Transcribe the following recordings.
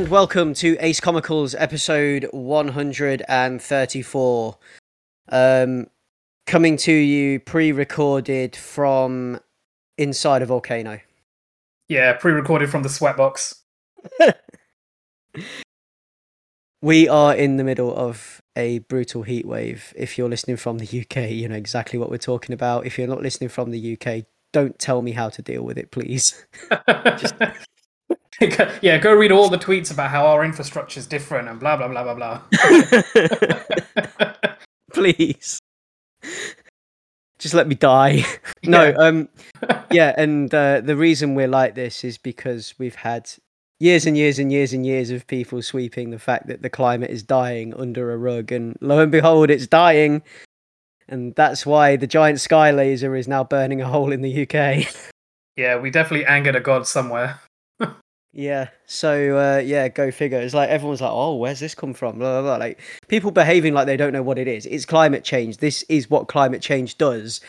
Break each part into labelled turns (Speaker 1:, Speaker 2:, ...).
Speaker 1: and welcome to Ace Comicals episode 134. Um, coming to you pre recorded from inside a volcano.
Speaker 2: Yeah, pre-recorded from the sweatbox.
Speaker 1: We are in the middle of a brutal heat wave. If you're listening from the UK, you know exactly what we're talking about. If you're not listening from the UK, don't tell me how to deal with it, please.
Speaker 2: Just... yeah, go read all the tweets about how our infrastructure is different and blah blah blah blah blah.
Speaker 1: please. Just let me die. no,
Speaker 2: Yeah.
Speaker 1: um yeah, and uh, the reason we're like this is because we've had years and years and years and years of people sweeping the fact that the climate is dying under a rug and lo and behold it's dying. And that's why the giant sky laser is now burning a hole in the UK.
Speaker 2: Yeah, we definitely angered a god somewhere.
Speaker 1: Yeah. So uh, yeah, go figure. It's like everyone's like, "Oh, where's this come from?" Blah, blah, blah. Like people behaving like they don't know what it is. It's climate change. This is what climate change does.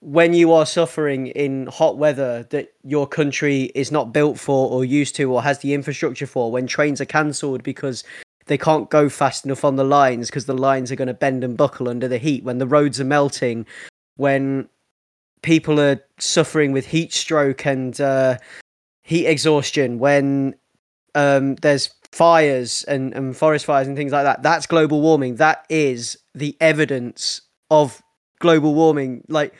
Speaker 1: When you are suffering in hot weather that your country is not built for or used to or has the infrastructure for, when trains are cancelled because they can't go fast enough on the lines because the lines are going to bend and buckle under the heat, when the roads are melting, when people are suffering with heat stroke and uh, heat exhaustion, when um, there's fires and, and forest fires and things like that, that's global warming. That is the evidence of global warming. Like,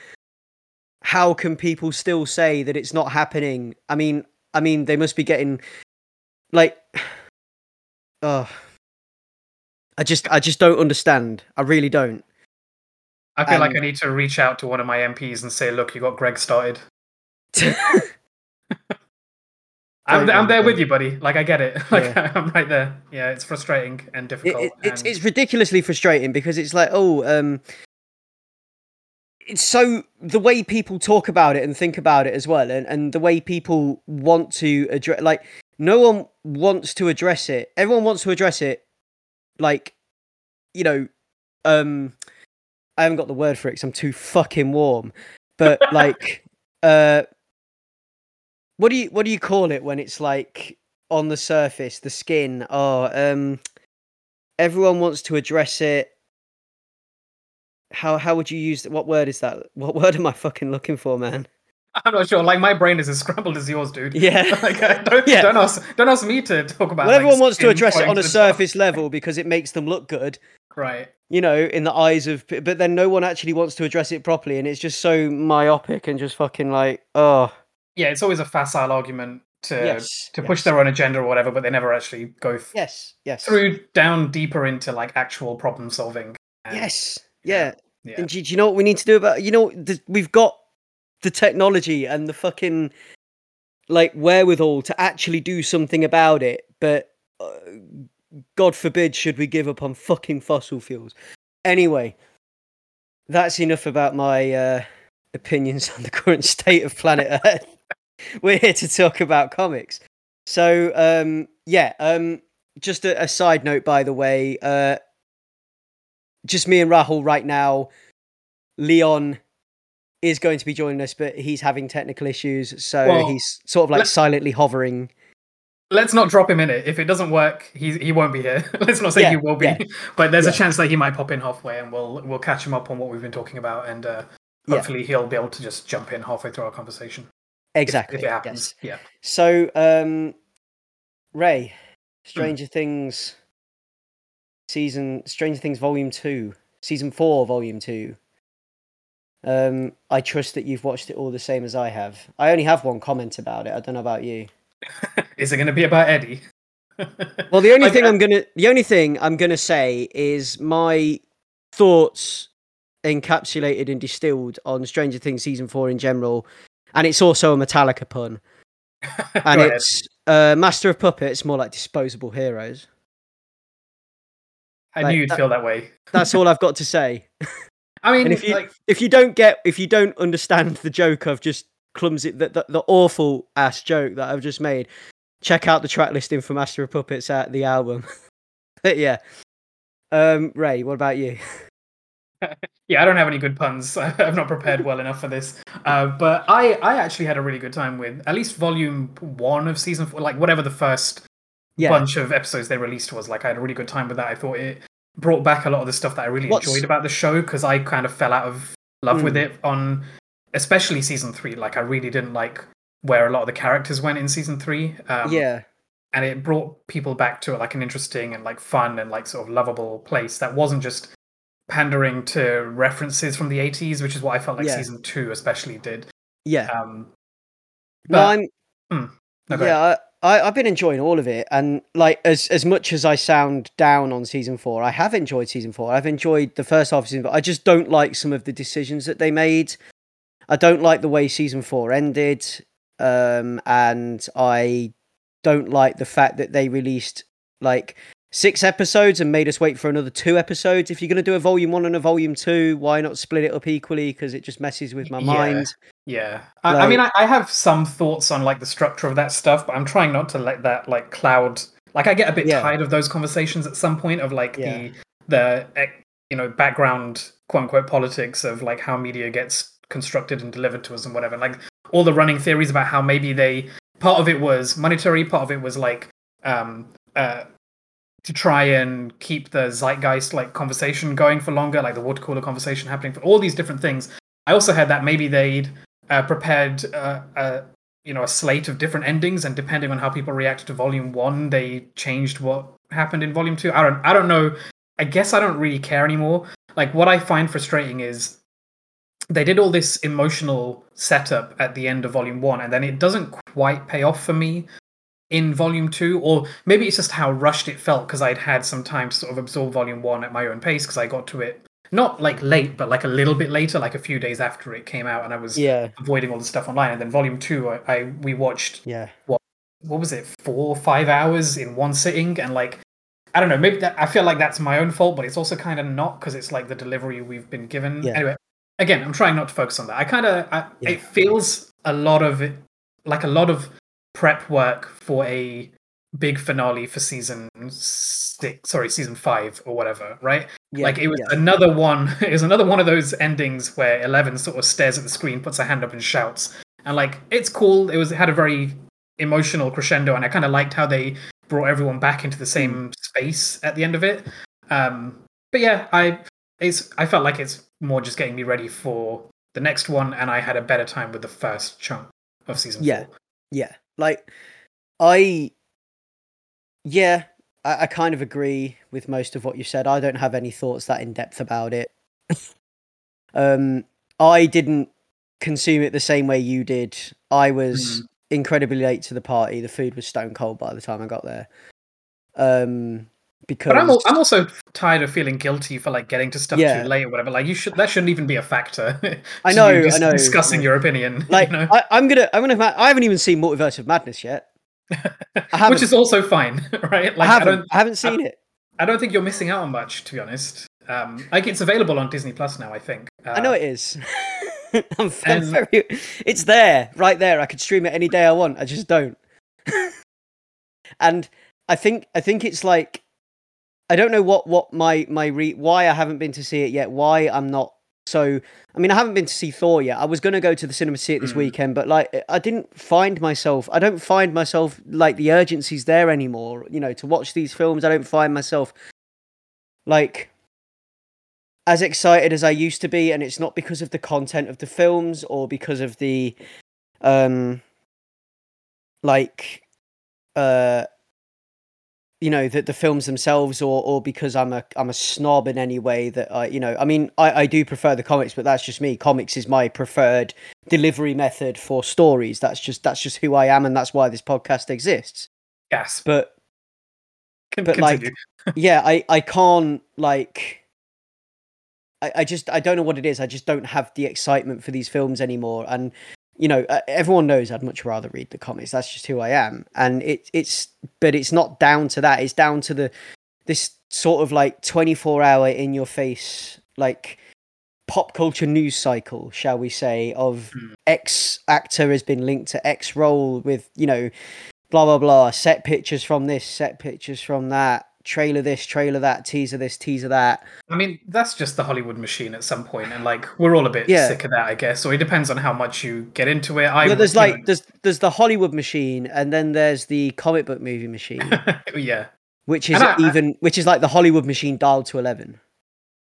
Speaker 1: how can people still say that it's not happening? I mean, I mean, they must be getting like, oh, I just, I just don't understand. I really don't.
Speaker 2: I feel like
Speaker 1: Um,
Speaker 2: I need to reach out to one of my MPs and say, "Look, you got Greg started." I'm, I'm there with you, buddy. Like I get it. Like
Speaker 1: Yeah.
Speaker 2: I'm right there. Yeah, it's frustrating and
Speaker 1: it,
Speaker 2: difficult.
Speaker 1: it, it's
Speaker 2: and-
Speaker 1: it's ridiculously frustrating because it's like oh um it's so the way people talk about it and think about it as well and, and the way people want to address like no one wants to address it everyone wants to address it like you know um i haven't got the word for it because i'm too fucking warm but like uh what do you what do you call it when it's like on the surface the skin oh um everyone wants to address it how how would you use what word is that what word am i fucking looking for man
Speaker 2: I'm not sure. Like my brain is as scrambled as yours, dude.
Speaker 1: yeah
Speaker 2: like uh, don't
Speaker 1: Yeah.
Speaker 2: don't ask don't ask me to talk about.
Speaker 1: well
Speaker 2: like,
Speaker 1: everyone wants to address it on a surface level because it makes them look good
Speaker 2: Right.
Speaker 1: you know in the eyes of but then no one actually wants to address it properly and it's just so myopic and just fucking like oh
Speaker 2: Yeah, it's always a facile argument to
Speaker 1: yes
Speaker 2: to push
Speaker 1: yes,
Speaker 2: their own agenda or whatever, but they never actually go th-
Speaker 1: yes yes
Speaker 2: through down deeper into like actual problem solving. and-
Speaker 1: yes yeah
Speaker 2: Yeah.
Speaker 1: And do, do you know what we need to do about? You know, the, we've got the technology and the fucking like wherewithal to actually do something about it, but uh, God forbid should we give up on fucking fossil fuels. Anyway, that's enough about my uh, opinions on the current state of planet Earth. We're here to talk about comics. So, um, yeah, um, just a, a side note, by the way, uh, just me and Rahul right now. Leon is going to be joining us, but he's having technical issues, so
Speaker 2: Well,
Speaker 1: he's sort of like silently hovering.
Speaker 2: Let's not drop him in it. If it doesn't work, he he won't be here. Let's not say
Speaker 1: Yeah,
Speaker 2: he will be,
Speaker 1: yeah.
Speaker 2: but there's
Speaker 1: Yeah.
Speaker 2: a chance that he might pop in halfway, and we'll we'll catch him up on what we've been talking about, and uh, hopefully he'll be able to just jump in halfway through our conversation. If-
Speaker 1: Exactly.
Speaker 2: if, it happens.
Speaker 1: yes.
Speaker 2: Yeah.
Speaker 1: So, um, Ray. Stranger Things, season Stranger Things Volume Two, Season Four, Volume Two. Um, I trust that you've watched it all the same as I have. I only have one comment about it. I don't know about you.
Speaker 2: Is it going to be about Eddie?
Speaker 1: Well, the only
Speaker 2: Like,
Speaker 1: thing I'm gonna the only thing I'm gonna say is my thoughts encapsulated and distilled on Stranger Things season four in general, and it's also a Metallica pun, and it's uh, Master of Puppets, more like disposable heroes.
Speaker 2: I
Speaker 1: like,
Speaker 2: knew you'd
Speaker 1: that-
Speaker 2: feel that way.
Speaker 1: That's all I've got to say.
Speaker 2: I mean,
Speaker 1: And if you
Speaker 2: like,
Speaker 1: if you don't get if you don't understand the joke I've just clumsy the, the, the awful ass joke that I've just made, check out the track listing for Master of Puppets at the album. but yeah. Um Ray, what about you?
Speaker 2: Yeah, I don't have any good puns. I've not prepared well enough for this. Uh, but I, I actually had a really good time with at least volume one of season four, like whatever the first
Speaker 1: Yeah.
Speaker 2: bunch of episodes they released was. Like I had a really good time with that. I thought it brought back a lot of the stuff that I really
Speaker 1: What's-
Speaker 2: enjoyed about the show because I kind of fell out of love with
Speaker 1: Mm.
Speaker 2: it on, especially season three. Like I really didn't like where a lot of the characters went in season three. Um,
Speaker 1: yeah,
Speaker 2: and it brought people back to like an interesting and like fun and like sort of lovable place that wasn't just pandering to references from the 80s which is what i felt like
Speaker 1: Yeah.
Speaker 2: season two especially did
Speaker 1: yeah.
Speaker 2: um
Speaker 1: no,
Speaker 2: but-
Speaker 1: I'm.
Speaker 2: no, go ahead.
Speaker 1: yeah, I, I, I've been enjoying all of it, and like as as much as I sound down on season four, I have enjoyed season four. I've enjoyed the first half of season, but I just don't like some of the decisions that they made. I don't like the way season four ended, um, and I don't like the fact that they released like six episodes and made us wait for another two episodes. If you're going to do a volume one and a volume two, why not split it up equally? Because it just messes with my
Speaker 2: Yeah.
Speaker 1: mind.
Speaker 2: yeah I, I mean I, I have some thoughts on like the structure of that stuff but i'm trying not to let that like cloud like i get a bit
Speaker 1: Yeah.
Speaker 2: tired of those conversations at some point of like
Speaker 1: Yeah.
Speaker 2: the the eh, you know background quote unquote politics of like how media gets constructed and delivered to us and whatever like all the running theories about how maybe they part of it was monetary part of it was like um uh to try and keep the zeitgeist like conversation going for longer like the water cooler conversation happening for all these different things. I also heard that maybe they'd uh, prepared uh, uh, you know a slate of different endings and depending on how people reacted to volume one they changed what happened in volume two. I don't i don't know. I guess i don't really care anymore. Like what i find frustrating is they did all this emotional setup at the end of volume one and then it doesn't quite pay off for me in volume two or maybe it's just how rushed it felt because i'd had some time to sort of absorb volume one at my own pace because i got to it not like late but like a little bit later like a few days after it came out and i was
Speaker 1: Yeah,
Speaker 2: avoiding all the stuff online and then volume two i, I we watched
Speaker 1: yeah,
Speaker 2: what was it four or five hours in one sitting and like i don't know maybe that i feel like that's my own fault but it's also kind of not because it's like the delivery we've been given
Speaker 1: Yeah.
Speaker 2: anyway again i'm trying not to focus on that i kind of
Speaker 1: Yeah.
Speaker 2: it feels a lot of it like a lot of prep work for a big finale for season six sorry season five or whatever right
Speaker 1: yeah.
Speaker 2: like it was
Speaker 1: yeah.
Speaker 2: another one it was another one of those endings where 11 sort of stares at the screen puts a hand up and shouts and like it's cool it was it had a very emotional crescendo and i kind of liked how they brought everyone back into the same space at the end of it um but yeah i it's i felt like it's more just getting me ready for the next one and i had a better time with the first chunk of season
Speaker 1: Yeah.
Speaker 2: four
Speaker 1: Yeah, like I, yeah, I, I kind of agree with most of what you said. I don't have any thoughts that in depth about it. um, I didn't consume it the same way you did. I was incredibly late to the party. The food was stone cold by the time I got there. Um, because
Speaker 2: but I'm, al- I'm also tired of feeling guilty for like getting to stuff
Speaker 1: Yeah.
Speaker 2: too late or whatever like you should that shouldn't even be a factor
Speaker 1: I know, I know,
Speaker 2: discussing your opinion
Speaker 1: like
Speaker 2: you know
Speaker 1: I, I'm gonna, I'm gonna, I haven't even seen Multiverse of Madness yet.
Speaker 2: which is also fine right
Speaker 1: I
Speaker 2: like I,
Speaker 1: haven't,
Speaker 2: don't
Speaker 1: I haven't seen it.
Speaker 2: I don't think you're missing out on much to be honest um like it's available on disney plus now i think uh,
Speaker 1: I know it is. I'm, very, it's there, right there. I could stream it any day I want. I just don't. and I think I think it's like I don't know what what my my re- why I haven't been to see it yet. Why I'm not so. I mean, I haven't been to see Thor yet. I was going to go to the cinema to see it this
Speaker 2: Mm.
Speaker 1: weekend, but like I didn't find myself. I don't find myself like the urgency's there anymore. You know, to watch these films, I don't find myself like as excited as I used to be, and it's not because of the content of the films or because of the um like uh you know that the films themselves or or because I'm a I'm a snob in any way that I you know I mean I I do prefer the comics but that's just me. Comics is my preferred delivery method for stories. That's just that's just who I am and that's why this podcast exists.
Speaker 2: Yes.
Speaker 1: But
Speaker 2: Con-
Speaker 1: but, like, yeah i i can't like I, I just i don't know what it is. I just don't have the excitement for these films anymore. And you know uh, everyone knows i'd much rather read the comics. That's just who i am. And it it's but it's not down to that. It's down to the this sort of like 24 hour in your face like pop culture news cycle shall we say of
Speaker 2: Hmm.
Speaker 1: x actor has been linked to x role with you know blah blah blah set pictures from this set pictures from that trailer this, trailer that, teaser this, teaser that.
Speaker 2: I mean, that's just the Hollywood machine at some point, and like we're all a bit
Speaker 1: Yeah.
Speaker 2: sick of that, I guess. Or it depends on how much you get into it. I
Speaker 1: Yeah, there's
Speaker 2: you know-
Speaker 1: like there's there's the Hollywood machine, and then there's the comic book movie machine,
Speaker 2: yeah,
Speaker 1: which is
Speaker 2: I- I-
Speaker 1: even which is like the Hollywood machine dialed to eleven.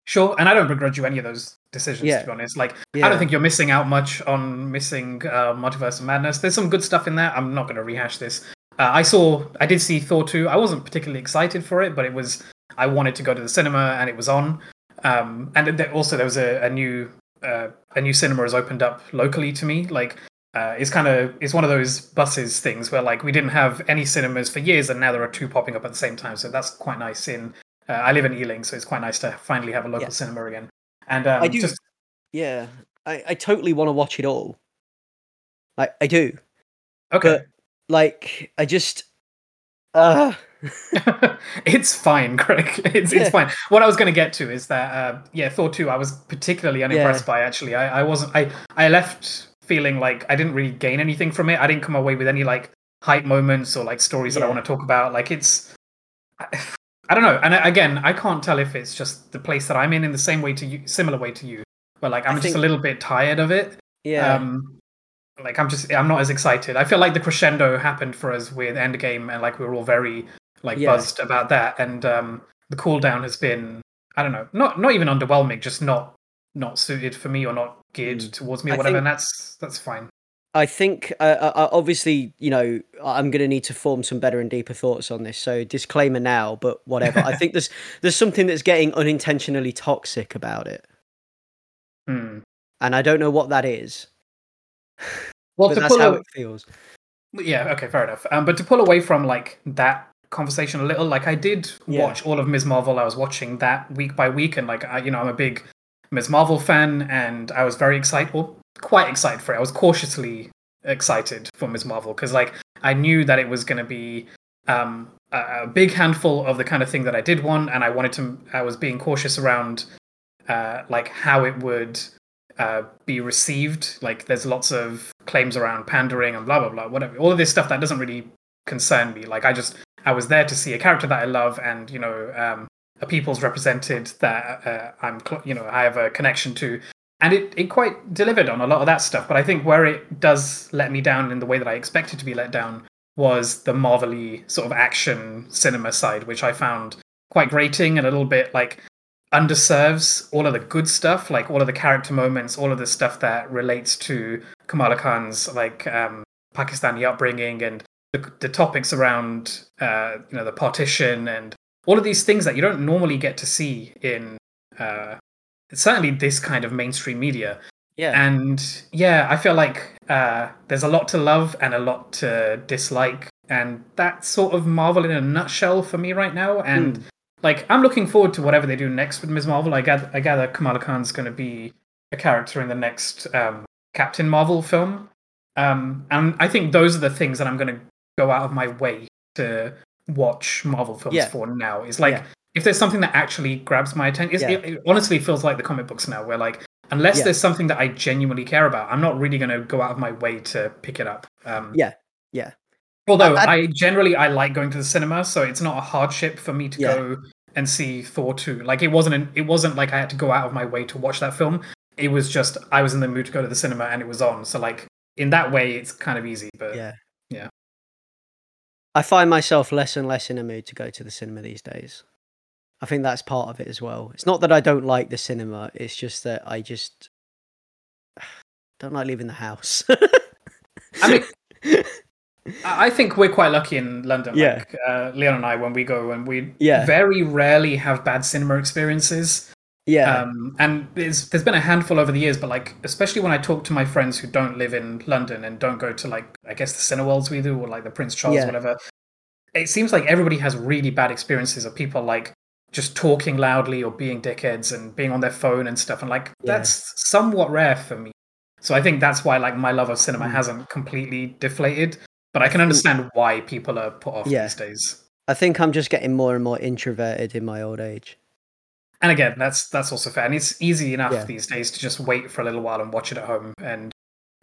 Speaker 2: sure. And I don't begrudge you any of those decisions.
Speaker 1: Yeah.
Speaker 2: To be honest, like I don't think you're missing out much on missing uh, Multiverse of Madness. There's some good stuff in there. I'm not going to rehash this. Uh, I saw, I did see Thor two. I wasn't particularly excited for it, but it was. I wanted to go to the cinema, and it was on. Um, and th- also there was a, a new uh, a new cinema has opened up locally to me. Like uh, it's kind of it's one of those buses things where like we didn't have any cinemas for years, and now there are two popping up at the same time. So that's quite nice. In uh, I live in Ealing, so it's quite nice to finally have a local
Speaker 1: Yeah.
Speaker 2: cinema again. And um,
Speaker 1: I do-
Speaker 2: just
Speaker 1: Yeah, I, I totally want to watch it all. Like I do,
Speaker 2: okay.
Speaker 1: Like I just, uh
Speaker 2: it's fine, Craig. It's
Speaker 1: Yeah.
Speaker 2: it's fine. What I was going to get to is that uh, yeah, Thor two. I was particularly unimpressed by. Actually, I, I wasn't. I I left feeling like I didn't really gain anything from it. I didn't come away with any like hype moments or like stories that I want to talk about. Like it's. I don't know. And again, I can't tell if it's just the place that I'm in in the same way to you, similar way to you. But like,
Speaker 1: I
Speaker 2: I'm just
Speaker 1: think-
Speaker 2: a little bit tired of it.
Speaker 1: yeah,
Speaker 2: Um, like I'm just I'm not as excited. I feel like the crescendo happened for us with Endgame, and like we were all very like
Speaker 1: Yeah.
Speaker 2: buzzed about that. And um, the cooldown has been I don't know, not not even underwhelming, just not not suited for me or not geared
Speaker 1: Mm.
Speaker 2: towards me
Speaker 1: I
Speaker 2: or whatever.
Speaker 1: think-
Speaker 2: And that's that's fine.
Speaker 1: I think uh, uh, uh, obviously you know I'm going to need to form some better and deeper thoughts on this. So disclaimer now, but whatever. I think there's there's something that's getting unintentionally toxic about it,
Speaker 2: Hmm.
Speaker 1: and I don't know what that is.
Speaker 2: Well,
Speaker 1: but
Speaker 2: to
Speaker 1: that's
Speaker 2: pull
Speaker 1: how
Speaker 2: a-
Speaker 1: it feels.
Speaker 2: Yeah, okay, fair enough. Um, but to pull away from like that conversation a little, like I did
Speaker 1: Yeah.
Speaker 2: watch all of Ms. Marvel. I was watching that week by week, and like I, you know, I'm a big Ms. Marvel fan, and I was very excited, well, quite excited for it. I was cautiously excited for Ms. Marvel because like I knew that it was going to be um, a, a big handful of the kind of thing that I did want, and I wanted to. I was being cautious around uh, like how it would uh, be received. Like there's lots of claims around pandering and blah blah blah, whatever. All of this stuff that doesn't really concern me. Like I just I was there to see a character that I love and you know um, a people's represented that uh, I'm cl- you know I have a connection to. And it, it quite delivered on a lot of that stuff, but I think where it does let me down in the way that I expected to be let down was the Marvel-y sort of action cinema side, which I found quite grating and a little bit like underserves all of the good stuff, like all of the character moments, all of the stuff that relates to Kamala Khan's like um, Pakistani upbringing and the, the topics around uh, you know the partition and all of these things that you don't normally get to see in uh, certainly this kind of mainstream media.
Speaker 1: Yeah,
Speaker 2: And yeah, I feel like uh, there's a lot to love and a lot to dislike, and that's sort of Marvel in a nutshell for me right now. And like, I'm looking forward to whatever they do next with Ms. Marvel. I gather, I gather Kamala Khan's going to be a character in the next um, Captain Marvel film, um, and I think those are the things that I'm going to go out of my way to watch Marvel films
Speaker 1: Yeah.
Speaker 2: for now. Is like
Speaker 1: Yeah.
Speaker 2: if there's something that actually grabs my attention,
Speaker 1: Yeah.
Speaker 2: it, it honestly feels like the comic books now, where like unless there's something that I genuinely care about, I'm not really going to go out of my way to pick it up. Um,
Speaker 1: Yeah, yeah.
Speaker 2: Although
Speaker 1: I-
Speaker 2: I, generally I like going to the cinema, so it's not a hardship for me to
Speaker 1: Yeah.
Speaker 2: go and see Thor two. Like it wasn't an, it wasn't like I had to go out of my way to watch that film. It was just I was in the mood to go to the cinema and it was on. So like in that way, it's kind of easy. But
Speaker 1: yeah,
Speaker 2: yeah.
Speaker 1: I find myself less and less in a mood to go to the cinema these days. I think that's part of it as well. It's not that I don't like the cinema; it's just that I just don't like leaving the house.
Speaker 2: I mean, I think we're quite lucky in London.
Speaker 1: Yeah.
Speaker 2: Like uh, Leon and I, when we go, and we
Speaker 1: Yeah.
Speaker 2: very rarely have bad cinema experiences.
Speaker 1: yeah,
Speaker 2: Um, and there's there's been a handful over the years, but like especially when I talk to my friends who don't live in London and don't go to like I guess the Cineworlds we do or like the Prince Charles
Speaker 1: Yeah.
Speaker 2: whatever, it seems like everybody has really bad experiences of people like just talking loudly or being dickheads and being on their phone and stuff, and like
Speaker 1: Yeah.
Speaker 2: that's somewhat rare for me. So I think that's why like my love of cinema
Speaker 1: Mm.
Speaker 2: hasn't completely deflated, but I can understand why people are put off
Speaker 1: Yeah.
Speaker 2: these days.
Speaker 1: I think I'm just getting more and more introverted in my old age.
Speaker 2: And again, that's that's also fair, and it's easy enough
Speaker 1: Yeah.
Speaker 2: these days to just wait for a little while and watch it at home, and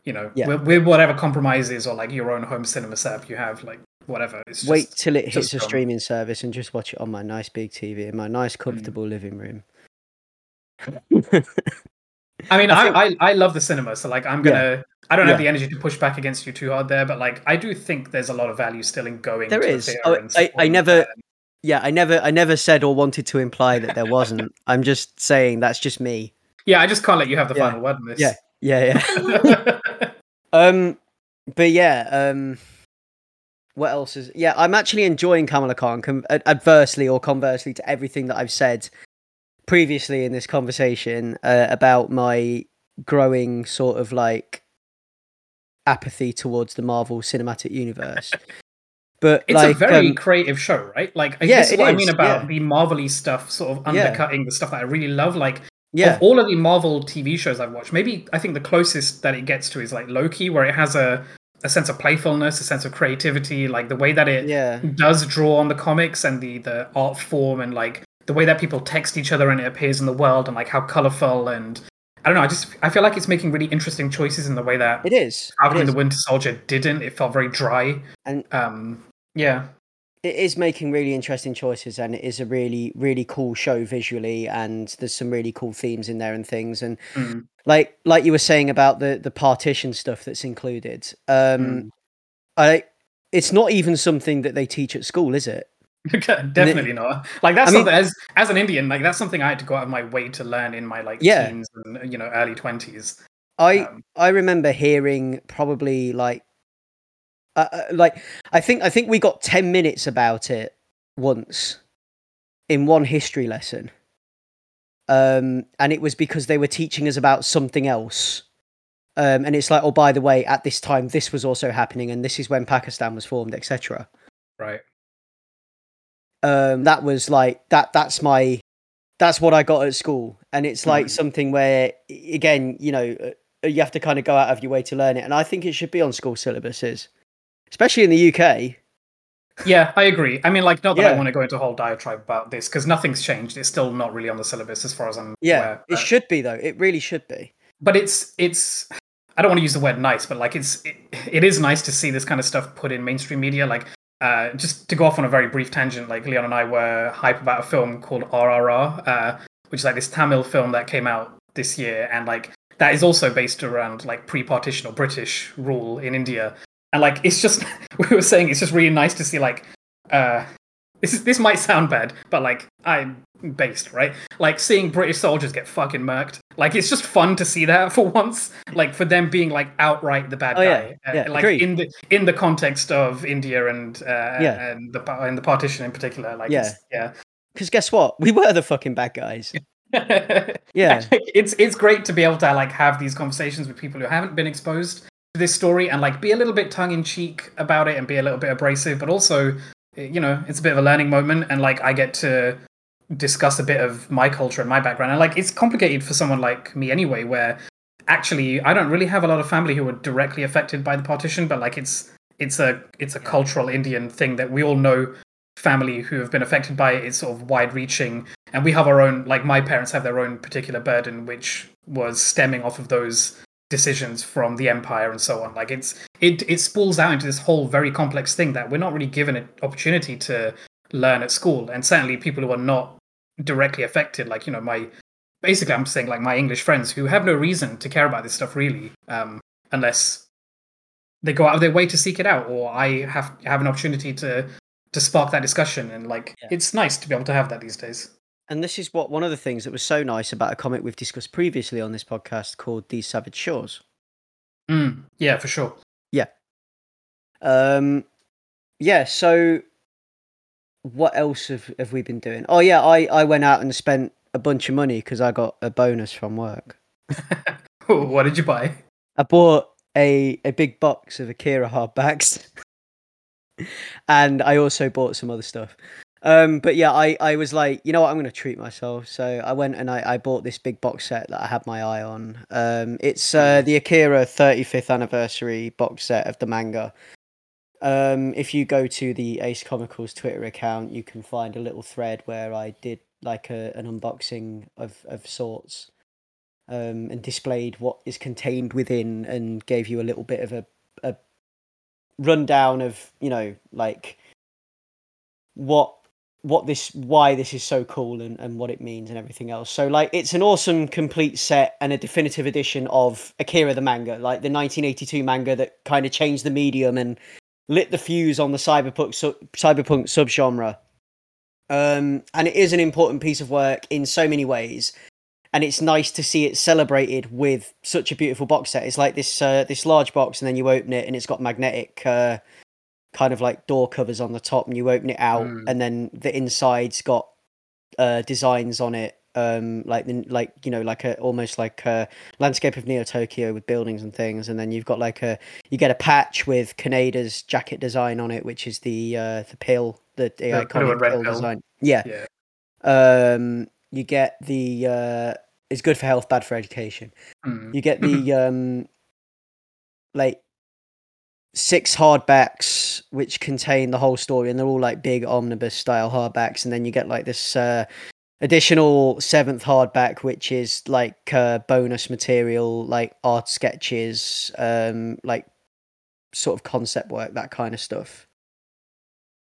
Speaker 2: you know,
Speaker 1: Yeah.
Speaker 2: with, with whatever compromises or like your own home cinema setup you have, like whatever. It's
Speaker 1: Wait
Speaker 2: just,
Speaker 1: till it hits a streaming service and just watch it on my nice big TV in my
Speaker 2: Hmm.
Speaker 1: nice comfortable living room.
Speaker 2: I mean,
Speaker 1: I
Speaker 2: I,
Speaker 1: think-
Speaker 2: I, I love the cinema, so like I'm gonna. I don't have the energy to push back against you too hard there, but like I do think there's a lot of value still in going.
Speaker 1: There
Speaker 2: to
Speaker 1: is. Oh, I- I never-. Yeah, I never I never said or wanted to imply that there wasn't. I'm just saying that's just me.
Speaker 2: Yeah, I just can't let you have the
Speaker 1: Yeah.
Speaker 2: final word on this.
Speaker 1: Yeah. Yeah, yeah. um but yeah, um what else is yeah, I'm actually enjoying Kamala Khan com- adversely or conversely to everything that I've said previously in this conversation uh, about my growing sort of like apathy towards the Marvel Cinematic Universe. But
Speaker 2: It's
Speaker 1: like
Speaker 2: a very
Speaker 1: um,
Speaker 2: creative show, right? Like,
Speaker 1: Yeah,
Speaker 2: this is what I mean about
Speaker 1: yeah.
Speaker 2: the Marvel-y stuff, sort of
Speaker 1: Yeah.
Speaker 2: undercutting the stuff that I really love. Like,
Speaker 1: yeah,
Speaker 2: of all of the Marvel TV shows I've watched, maybe I think the closest that it gets to is like Loki, where it has a a sense of playfulness, a sense of creativity, like the way that it
Speaker 1: yeah.
Speaker 2: does draw on the comics and the the art form and like the way that people text each other and it appears in the world and like how colorful and I don't know. I just I feel like it's making really interesting choices in the way that
Speaker 1: It is. It
Speaker 2: Falcon and the Winter Soldier didn't. It felt very dry.
Speaker 1: And-
Speaker 2: um, yeah,
Speaker 1: it is making really interesting choices and it is a really really cool show visually and there's some really cool themes in there and things and
Speaker 2: Mm.
Speaker 1: like like you were saying about the the partition stuff that's included um
Speaker 2: Mm.
Speaker 1: i it's not even something that they teach at school is it
Speaker 2: definitely not. Like that's
Speaker 1: I mean-
Speaker 2: something as as an Indian, like that's something I had to go out of my way to learn in my like
Speaker 1: Yeah.
Speaker 2: teens and you know early twenties.
Speaker 1: i
Speaker 2: Um,
Speaker 1: i remember hearing probably like uh, uh, like i think i think we got 10 minutes about it once in one history lesson um and it was because they were teaching us about something else um and it's like oh by the way at this time this was also happening and this is when pakistan was formed etc
Speaker 2: right.
Speaker 1: Um that was like that that's my that's what i got at school and it's like
Speaker 2: Mhm.
Speaker 1: something where again you know uh, you have to kind of go out of your way to learn it and i think it should be on school syllabuses especially in the uk
Speaker 2: Yeah, I agree. I mean, like, not that I want to go into a whole diatribe about this because nothing's changed. It's still not really on the syllabus as far as I'm
Speaker 1: yeah
Speaker 2: aware.
Speaker 1: it should be though it really should be
Speaker 2: but it's it's I don't want to use the word nice, but like it's it, it is nice to see this kind of stuff put in mainstream media. Like uh, just to go off on a very brief tangent, like Leon and I were hype about a film called RRR, uh, which is like this Tamil film that came out this year, and like that is also based around like pre-partition or British rule in India. And like it's just we were saying it's just really nice to see like uh this is this might sound bad, but like I'm based, right? Like seeing British soldiers get fucking murked. Like it's just fun to see that for once. Like for them being like outright the bad
Speaker 1: Oh, yeah.
Speaker 2: guy. Uh,
Speaker 1: Yeah,
Speaker 2: like
Speaker 1: agreed.
Speaker 2: in the in the context of India and uh
Speaker 1: Yeah.
Speaker 2: and the and the partition in particular. Like
Speaker 1: Yeah.
Speaker 2: yeah.
Speaker 1: because guess what we were the fucking bad guys yeah
Speaker 2: it's it's great to be able to like have these conversations with people who haven't been exposed to this story and like be a little bit tongue in cheek about it and be a little bit abrasive, but also you know it's a bit of a learning moment and like I get to discuss a bit of my culture and my background. And like it's complicated for someone like me anyway where actually I don't really have a lot of family who were directly affected by the partition but like it's it's a it's a cultural Indian thing that we all know family who have been affected by it. It's sort of wide reaching and we have our own like my parents have their own particular burden which was stemming off of those decisions from the empire and so on. Like it's it it spools out into this whole very complex thing that we're not really given an opportunity to learn at school. And certainly people who are not directly affected like you know my basically i'm saying like my english friends who have no reason to care about this stuff really um unless they go out of their way to seek it out or i have have an opportunity to to spark that discussion. And like
Speaker 1: Yeah.
Speaker 2: it's nice to be able to have that these days
Speaker 1: And this is what one of the things that was so nice about a comic we've discussed previously on this podcast called These Savage Shores.
Speaker 2: mm, yeah for sure Yeah.
Speaker 1: Um, yeah. So, what else have, have we been doing? Oh yeah, I I went out and spent a bunch of money because I got a bonus from work.
Speaker 2: what did you buy
Speaker 1: I bought a a big box of Akira hardbacks, and I also bought some other stuff. Um, but yeah, I, I was like, you know what, I'm gonna treat myself. So I went and I, I bought this big box set that I had my eye on. Um, it's uh, the Akira 35th anniversary box set of the manga. Um, if you go to the Ace Comicals Twitter account, you can find a little thread where I did like a, an unboxing of, of sorts um, and displayed what is contained within and gave you a little bit of a, a rundown of you know like what what this why this is so cool and, and what it means and everything else. So like it's an awesome complete set and a definitive edition of akira the manga like the 1982 manga that kind of changed the medium and lit the fuse on the cyberpunk cyberpunk subgenre. Um and it is an important piece of work in so many ways. And it's nice to see it celebrated with such a beautiful box set. It's like this uh, this large box and then you open it and it's got magnetic uh kind of like door covers on the top and you open it out
Speaker 2: Mm.
Speaker 1: and then the inside's got uh designs on it um like the like you know like a almost like a landscape of neo tokyo with buildings and things and then you've got like a you get a patch with Kaneda's jacket design on it which is the uh the pill the, the,
Speaker 2: blue
Speaker 1: iconic pill,
Speaker 2: pill.
Speaker 1: design yeah
Speaker 2: Yeah.
Speaker 1: um you get the uh it's good for health bad for education
Speaker 2: Mm.
Speaker 1: you get the um like six hardbacks which contain the whole story and they're all like big omnibus style hardbacks and then you get like this uh additional seventh hardback which is like uh bonus material like art sketches um like sort of concept work that kind of stuff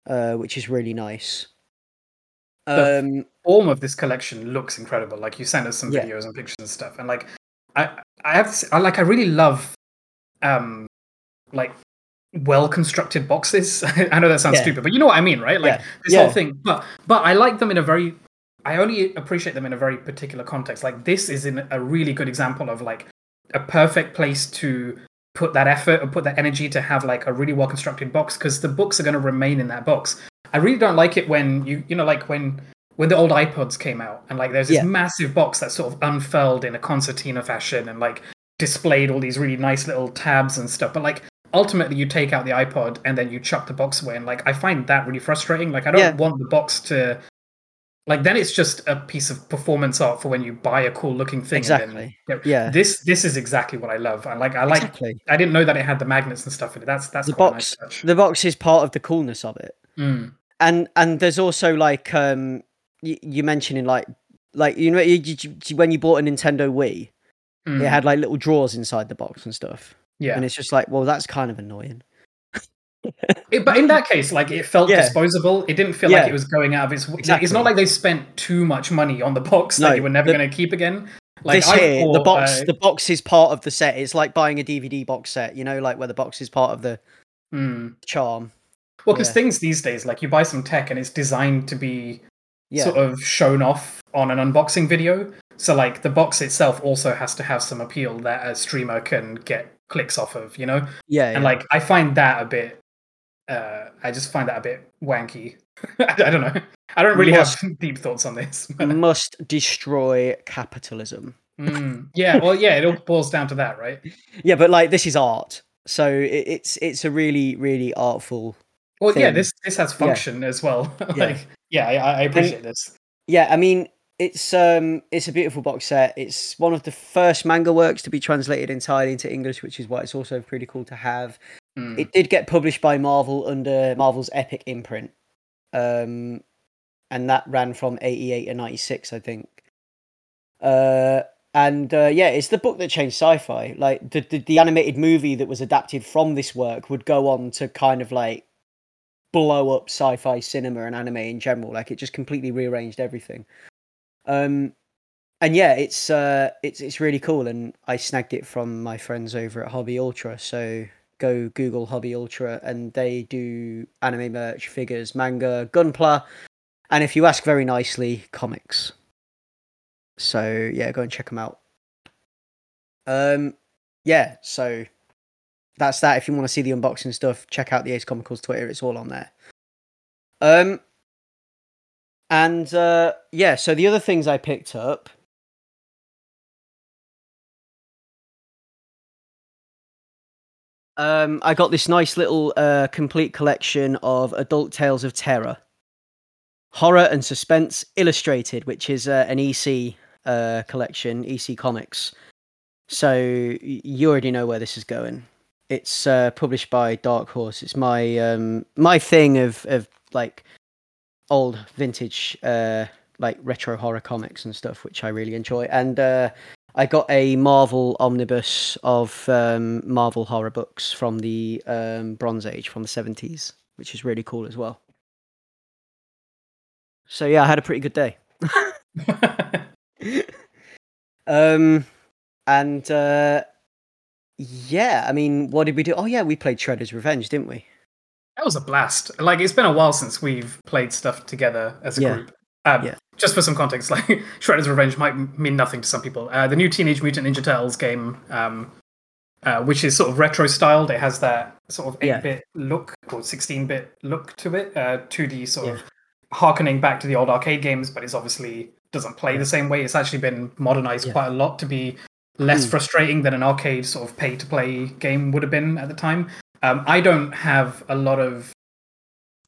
Speaker 1: uh which is really nice
Speaker 2: The-
Speaker 1: um
Speaker 2: form of this collection looks incredible. Like you sent us some
Speaker 1: Yeah.
Speaker 2: videos and pictures and stuff, and like I, I have, to say, I like, I really love, um, like well constructed boxes. I know that sounds
Speaker 1: Yeah.
Speaker 2: stupid, but you know what I mean, right? Like
Speaker 1: Yeah.
Speaker 2: this
Speaker 1: Yeah.
Speaker 2: whole thing. But but I like them in a very. I only appreciate them in a very particular context. Like this is in a really good example of like a perfect place to put that effort or put that energy to have like a really well constructed box because the books are going to remain in that box. I really don't like it when you you know like when when the old iPods came out and like there's this
Speaker 1: Yeah.
Speaker 2: massive box that sort of unfurled in a concertina fashion and like displayed all these really nice little tabs and stuff. But like ultimately you take out the iPod and then you chuck the box away and like I find that really frustrating. Like I don't
Speaker 1: Yeah.
Speaker 2: want the box to like then it's just a piece of performance art for when you buy a cool looking thing. and
Speaker 1: exactly
Speaker 2: then,
Speaker 1: yeah
Speaker 2: This this is exactly what I love. I like I like
Speaker 1: exactly
Speaker 2: I didn't know that it had the magnets and stuff in it. That's that's
Speaker 1: the box
Speaker 2: nice
Speaker 1: the box is part of the coolness of it
Speaker 2: Mm.
Speaker 1: and and there's also like um you, you mentioning like like you know you, you, you- when you bought a Nintendo Wii
Speaker 2: Mm.
Speaker 1: it had like little drawers inside the box and stuff
Speaker 2: yeah.
Speaker 1: and it's just like well that's kind of annoying
Speaker 2: It- but in that case, like it felt
Speaker 1: Yeah.
Speaker 2: disposable. It didn't feel like it was going out of its. It's not like they spent too much money on the box that you were never going to keep again. Like
Speaker 1: this
Speaker 2: I
Speaker 1: here the box
Speaker 2: uh,
Speaker 1: the box is part of the set it's like buying a DVD box set you know like where the box is part of the
Speaker 2: mm.
Speaker 1: charm
Speaker 2: Well, because
Speaker 1: yeah.
Speaker 2: things these days, like you buy some tech and it's designed to be
Speaker 1: yeah
Speaker 2: sort of shown off on an unboxing video. So like the box itself also has to have some appeal that a streamer can get clicks off of, you know.
Speaker 1: yeah,
Speaker 2: And
Speaker 1: yeah.
Speaker 2: like I find that a bit. Uh, I just find that a bit wanky. I don't know. I don't really
Speaker 1: Must-
Speaker 2: have deep thoughts on this. but-
Speaker 1: must destroy capitalism
Speaker 2: Mm, yeah, well, yeah, it all boils down to that, right?
Speaker 1: yeah but like this is art so it, it's it's a really really artful
Speaker 2: Well, yeah, this this has function as well. like, yeah, I, I appreciate this.
Speaker 1: yeah i mean it's um it's a beautiful box set. It's one of the first manga works to be translated entirely into english which is why it's also pretty cool to have.
Speaker 2: Mm,
Speaker 1: it did get published by marvel under marvel's epic imprint um and that ran from 88 to 96 i think. Uh and uh, yeah it's the book that changed sci-fi. Like the, the the animated movie that was adapted from this work would go on to kind of like blow up sci-fi cinema and anime in general. Like it just completely rearranged everything um and yeah it's uh it's it's really cool. And i snagged it from my friends over at hobby ultra. So go google hobby ultra and they do anime merch figures manga gunpla and if you ask very nicely comics. So yeah go and check them out. Um yeah so that's that. If you want to see the unboxing stuff check out the ace comicals twitter. It's all on there. Um and uh yeah so the other things i picked up um i got this nice little uh complete collection of adult tales of terror. Horror and suspense illustrated which is uh, an ec uh collection ec comics. So you already know where this is going. It's uh, published by Dark Horse. It's my um my thing of of like old vintage uh like retro horror comics and stuff, which I really enjoy. And uh, I got a Marvel omnibus of um, Marvel horror books from the um, Bronze Age, from the seventies, which is really cool as well. So yeah, I had a pretty good day. um, and uh, yeah, I mean, what did we do? Oh yeah, we played Shredder's Revenge, didn't we?
Speaker 2: That was a blast. Like it's been a while since we've played stuff together as a
Speaker 1: Yeah.
Speaker 2: group. Um,
Speaker 1: Yeah.
Speaker 2: Just for some context, like Shredder's Revenge might mean nothing to some people. Uh, the new Teenage Mutant Ninja Turtles game, um, uh, which is sort of retro styled, it has that sort of 8-bit look or 16-bit look to it, uh, 2D sort
Speaker 1: Yeah.
Speaker 2: of harkening back to the old arcade games, but it's obviously doesn't play the same way. It's actually been modernized
Speaker 1: Yeah.
Speaker 2: quite a lot to be less
Speaker 1: Mm.
Speaker 2: frustrating than an arcade sort of pay to play game would have been at the time. Um, I don't have a lot of.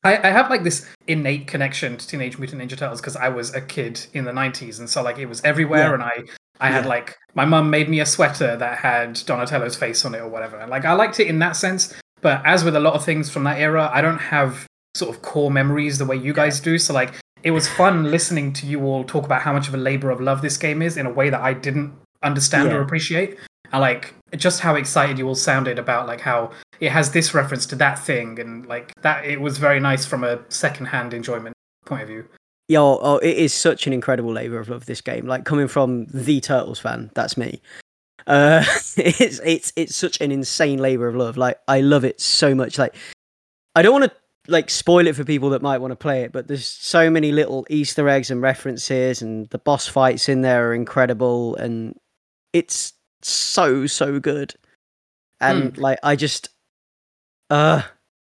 Speaker 2: I, I have like this innate connection to Teenage Mutant Ninja Turtles because I was a kid in the '90s, and so like it was everywhere,
Speaker 1: Yeah.
Speaker 2: and I I had like my mum made me a sweater that had Donatello's face on it or whatever. And like I liked it in that sense, but as with a lot of things from that era, I don't have sort of core memories the way you guys do. So like it was fun listening to you all talk about how much of a labor of love this game is in a way that I didn't understand or appreciate. And like just how excited you all sounded about like how it has this reference to that thing and like that it was very nice from a second-hand enjoyment point of view.
Speaker 1: Yo, oh, it is such an incredible labor of love. This game, like coming from the Turtles fan, that's me. Uh, it's it's it's such an insane labor of love. Like I love it so much. Like I don't want to like spoil it for people that might want to play it, but there's so many little Easter eggs and references, and the boss fights in there are incredible, and it's so so good. And like I just, uh,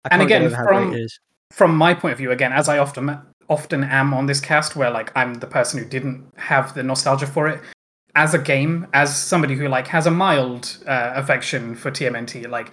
Speaker 1: I
Speaker 2: And again,
Speaker 1: get over how
Speaker 2: from-
Speaker 1: great it is.
Speaker 2: from my point of view, again, as I often often am on this cast, where like I'm the person who didn't have the nostalgia for it, as a game, as somebody who like has a mild uh, affection for TMNT, like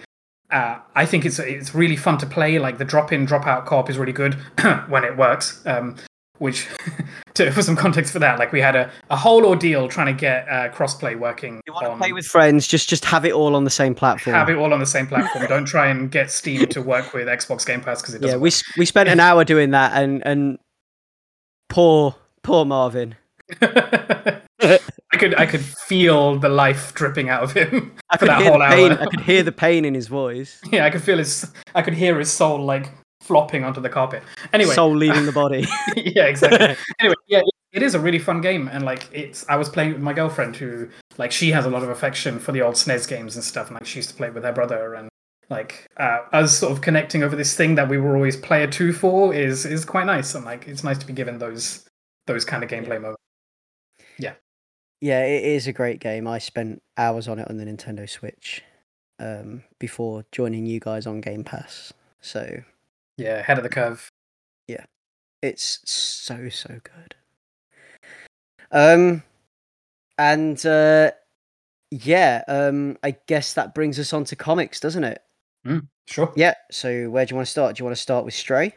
Speaker 2: uh, I think it's it's really fun to play. Like the drop in drop out co-op is really good when it works. Um, which, to, for some context for that, like we had a, a whole ordeal trying to get uh, crossplay working.
Speaker 1: You want to play with friends? Just just have it all on the same platform.
Speaker 2: have it all on the same platform. Don't try and get Steam to work with Xbox Game Pass because it doesn't.
Speaker 1: yeah we s- we spent an hour doing that, and and poor poor Marvin.
Speaker 2: I could I could feel the life dripping out of him
Speaker 1: I
Speaker 2: for
Speaker 1: could
Speaker 2: that
Speaker 1: hear
Speaker 2: whole
Speaker 1: the pain.
Speaker 2: hour.
Speaker 1: I could hear the pain in his voice.
Speaker 2: yeah, I could feel his I could hear his soul like flopping onto the carpet. Anyway,
Speaker 1: Soul leaving the body.
Speaker 2: yeah, exactly. anyway, yeah, it, is a really fun game, and like it's. I was playing with my girlfriend who like she has a lot of affection for the old SNES games and stuff, and like she used to play with her brother, and like uh, us sort of connecting over this thing that we were always player two for is is quite nice, and like it's nice to be given those those kind of gameplay moments.
Speaker 1: Yeah, yeah, it is a great game. I spent hours on it on the Nintendo Switch um, before joining you guys on Game Pass. So
Speaker 2: Yeah, head of the curve.
Speaker 1: Yeah, it's so so good. Um, and uh, yeah, um, I guess that brings us on to comics, doesn't it?
Speaker 2: Mm, Sure.
Speaker 1: Yeah. So where do you want to start? Do you want to start with Stray?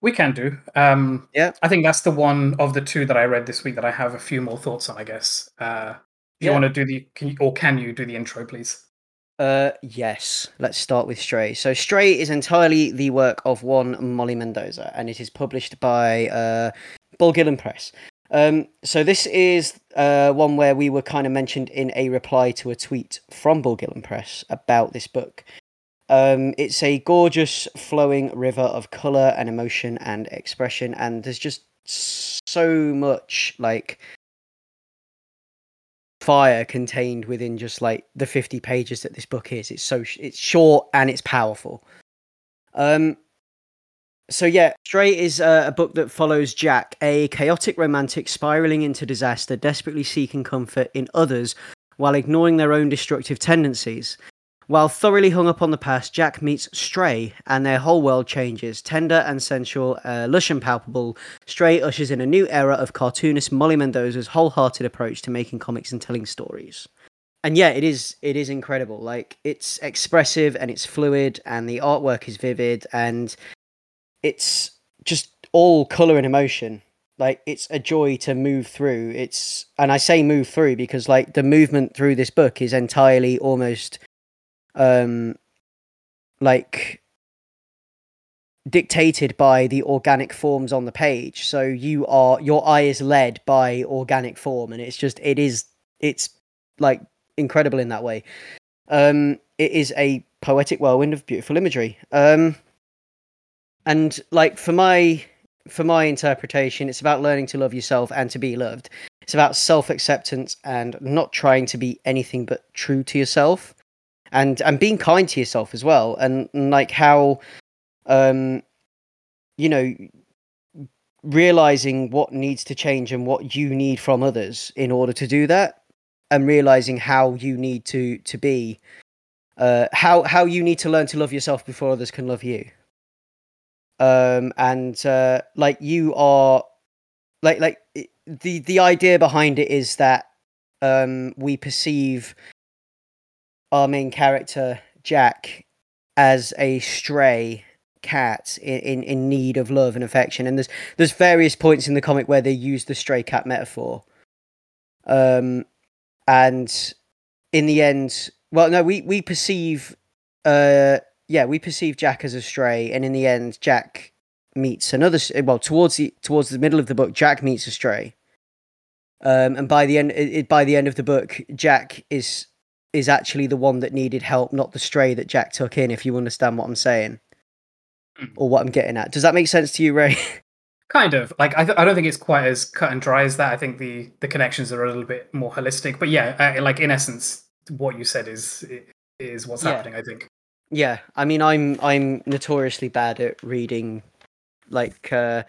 Speaker 2: We can do. Um,
Speaker 1: Yeah.
Speaker 2: I think that's the one of the two that I read this week that I have a few more thoughts on. I guess. Uh, do you
Speaker 1: Yeah.
Speaker 2: want to do the? Can you, or can you do the intro, please?
Speaker 1: Uh, yes. Let's start with Stray. So, Stray is entirely the work of one Molly Mendoza, and it is published by uh, Bulgilhan Press. Um, so this is uh, one where we were kind of mentioned in a reply to a tweet from Bulgilhan Press about this book. Um, it's a gorgeous flowing river of color and emotion and expression, and there's just so much like fire contained within just like the 50 pages that this book is. It's so sh- it's short and it's powerful. Um so yeah stray is uh, a book that follows jack a chaotic romantic spiraling into disaster desperately seeking comfort in others while ignoring their own destructive tendencies while thoroughly hung up on the past, Jack meets Stray, and their whole world changes. Tender and sensual, uh, lush and palpable, Stray ushers in a new era of cartoonist Molly Mendoza's wholehearted approach to making comics and telling stories. And yeah, it is it is incredible. Like it's expressive and it's fluid, and the artwork is vivid, and it's just all color and emotion. Like it's a joy to move through. It's and I say move through because like the movement through this book is entirely almost um like dictated by the organic forms on the page so you are your eye is led by organic form and it's just it is it's like incredible in that way. Um, it is a poetic whirlwind of beautiful imagery. Um, and like for my for my interpretation, it's about learning to love yourself and to be loved. It's about self acceptance and not trying to be anything but true to yourself, and and being kind to yourself as well. And, and like how, um, you know, realizing what needs to change and what you need from others in order to do that, and realizing how you need to to be, uh, how how you need to learn to love yourself before others can love you um, and uh, like you are like like the the idea behind it is that um, we perceive our main character Jack as a stray cat in, in, in need of love and affection. And there's there's various points in the comic where they use the stray cat metaphor. Um and in the end well no we we perceive uh yeah, we perceive Jack as a stray, and in the end, Jack meets another. Well, towards the towards the middle of the book, Jack meets a stray, um, and by the end, it, by the end of the book, Jack is is actually the one that needed help, not the stray that Jack took in. If you understand what I'm saying, mm. or what I'm getting at, does that make sense to you, Ray?
Speaker 2: Kind of like I, th- I don't think it's quite as cut and dry as that. I think the the connections are a little bit more holistic. But yeah, uh, like in essence, what you said is is what's yeah. happening. I think.
Speaker 1: Yeah, I mean, I'm I'm notoriously bad at reading, like uh,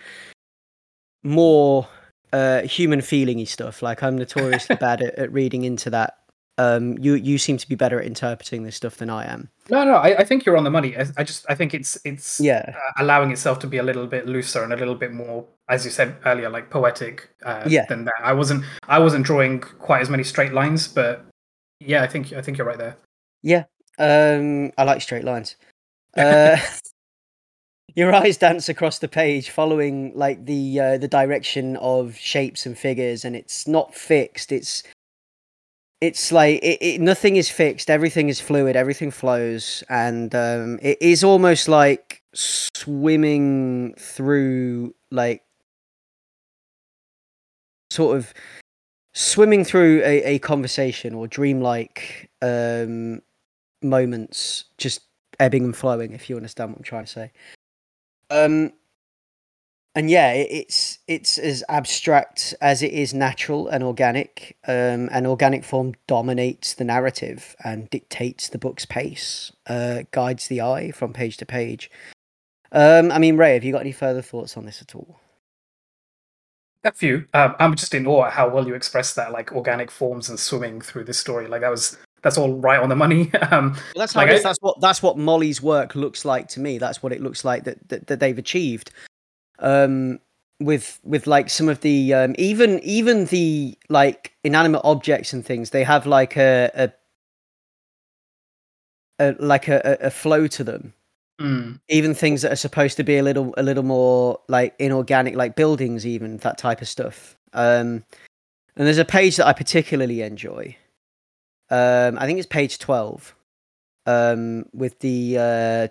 Speaker 1: more uh, human feelingy stuff. Like I'm notoriously bad at, at reading into that. Um, you you seem to be better at interpreting this stuff than I am.
Speaker 2: No, no, I, I think you're on the money. I, I just I think it's it's yeah uh, allowing itself to be a little bit looser and a little bit more, as you said earlier, like poetic. Uh, yeah. Than that, I wasn't I wasn't drawing quite as many straight lines, but yeah, I think I think you're right there.
Speaker 1: Yeah, um, I like straight lines. Uh, your eyes dance across the page, following like the uh, the direction of shapes and figures, and it's not fixed. It's it's like it, it, nothing is fixed. Everything is fluid. Everything flows, and um, it is almost like swimming through like sort of swimming through a, a conversation or dreamlike um moments just ebbing and flowing, if you understand what I'm trying to say. Um, and yeah, it's it's as abstract as it is natural and organic. Um, and organic form dominates the narrative and dictates the book's pace, uh, guides the eye from page to page. Um, I mean, Ray, have you got any further thoughts on this at all?
Speaker 2: A few. Um, I'm just in awe at how well you express that, like organic forms and swimming through this story. Like that was that's all right on the money. Um,
Speaker 1: well, that's like I, that's what that's what Molly's work looks like to me. That's what it looks like that that, that they've achieved. Um, with with like some of the um, even even the like inanimate objects and things, they have like a a, a like a, a flow to them.
Speaker 2: Mm.
Speaker 1: Even things that are supposed to be a little a little more like inorganic, like buildings, even that type of stuff. Um, and there's a page that I particularly enjoy um, I think it's page twelve. Um, with the uh,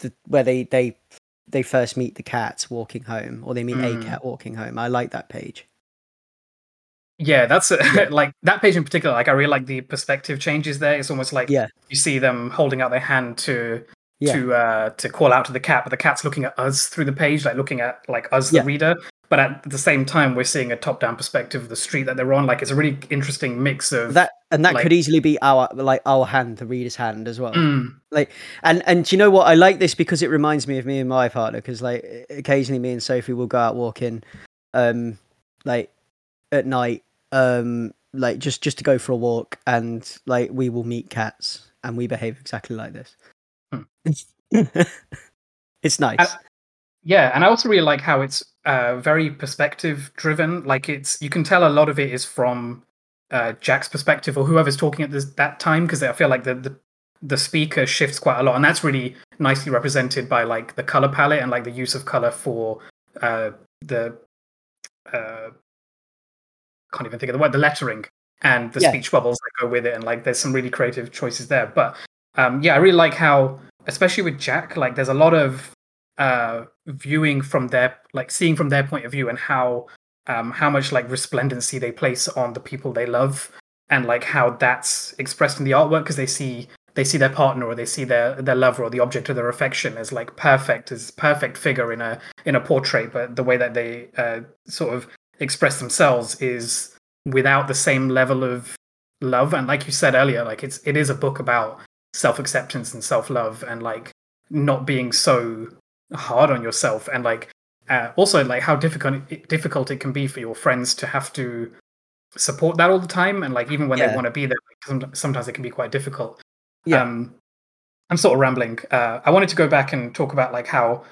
Speaker 1: the where they they they first meet the cat walking home, or they meet mm. a cat walking home. I like that page.
Speaker 2: Yeah, that's a, yeah. like that page in particular. Like, I really like the perspective changes there. It's almost like
Speaker 1: yeah.
Speaker 2: you see them holding out their hand to yeah. to uh to call out to the cat, but the cat's looking at us through the page, like looking at like us, the reader but at the same time we're seeing a top down perspective of the street that they're on. Like it's a really interesting mix of
Speaker 1: that and that like, could easily be our like our hand the reader's hand as well.
Speaker 2: Mm.
Speaker 1: like and and you know what? I like this because it reminds me of me and my partner because like occasionally me and sophie will go out walking um like at night um like just just to go for a walk and like we will meet cats and we behave exactly like this.
Speaker 2: Hmm.
Speaker 1: it's nice.
Speaker 2: Yeah, and I also really like how it's uh, very perspective driven. Like it's you can tell a lot of it is from uh, Jack's perspective or whoever's talking at this, that time because I feel like the, the the speaker shifts quite a lot, and that's really nicely represented by like the color palette and like the use of color for uh, the uh, can't even think of the word the lettering and the yeah. speech bubbles that go with it, and like there's some really creative choices there. But um, yeah, I really like how, especially with Jack, like there's a lot of uh, viewing from their like seeing from their point of view and how um, how much like resplendency they place on the people they love and like how that's expressed in the artwork because they see they see their partner or they see their their lover or the object of their affection as like perfect as perfect figure in a in a portrait but the way that they uh, sort of express themselves is without the same level of love. And like you said earlier like it's it is a book about self-acceptance and self-love and like not being so hard on yourself and like uh, also like how difficult difficult it can be for your friends to have to support that all the time and like even when
Speaker 1: Yeah.
Speaker 2: they want to be there like, sometimes it can be quite difficult
Speaker 1: Yeah.
Speaker 2: um, I'm sort of rambling. Uh, I wanted to go back and talk about like how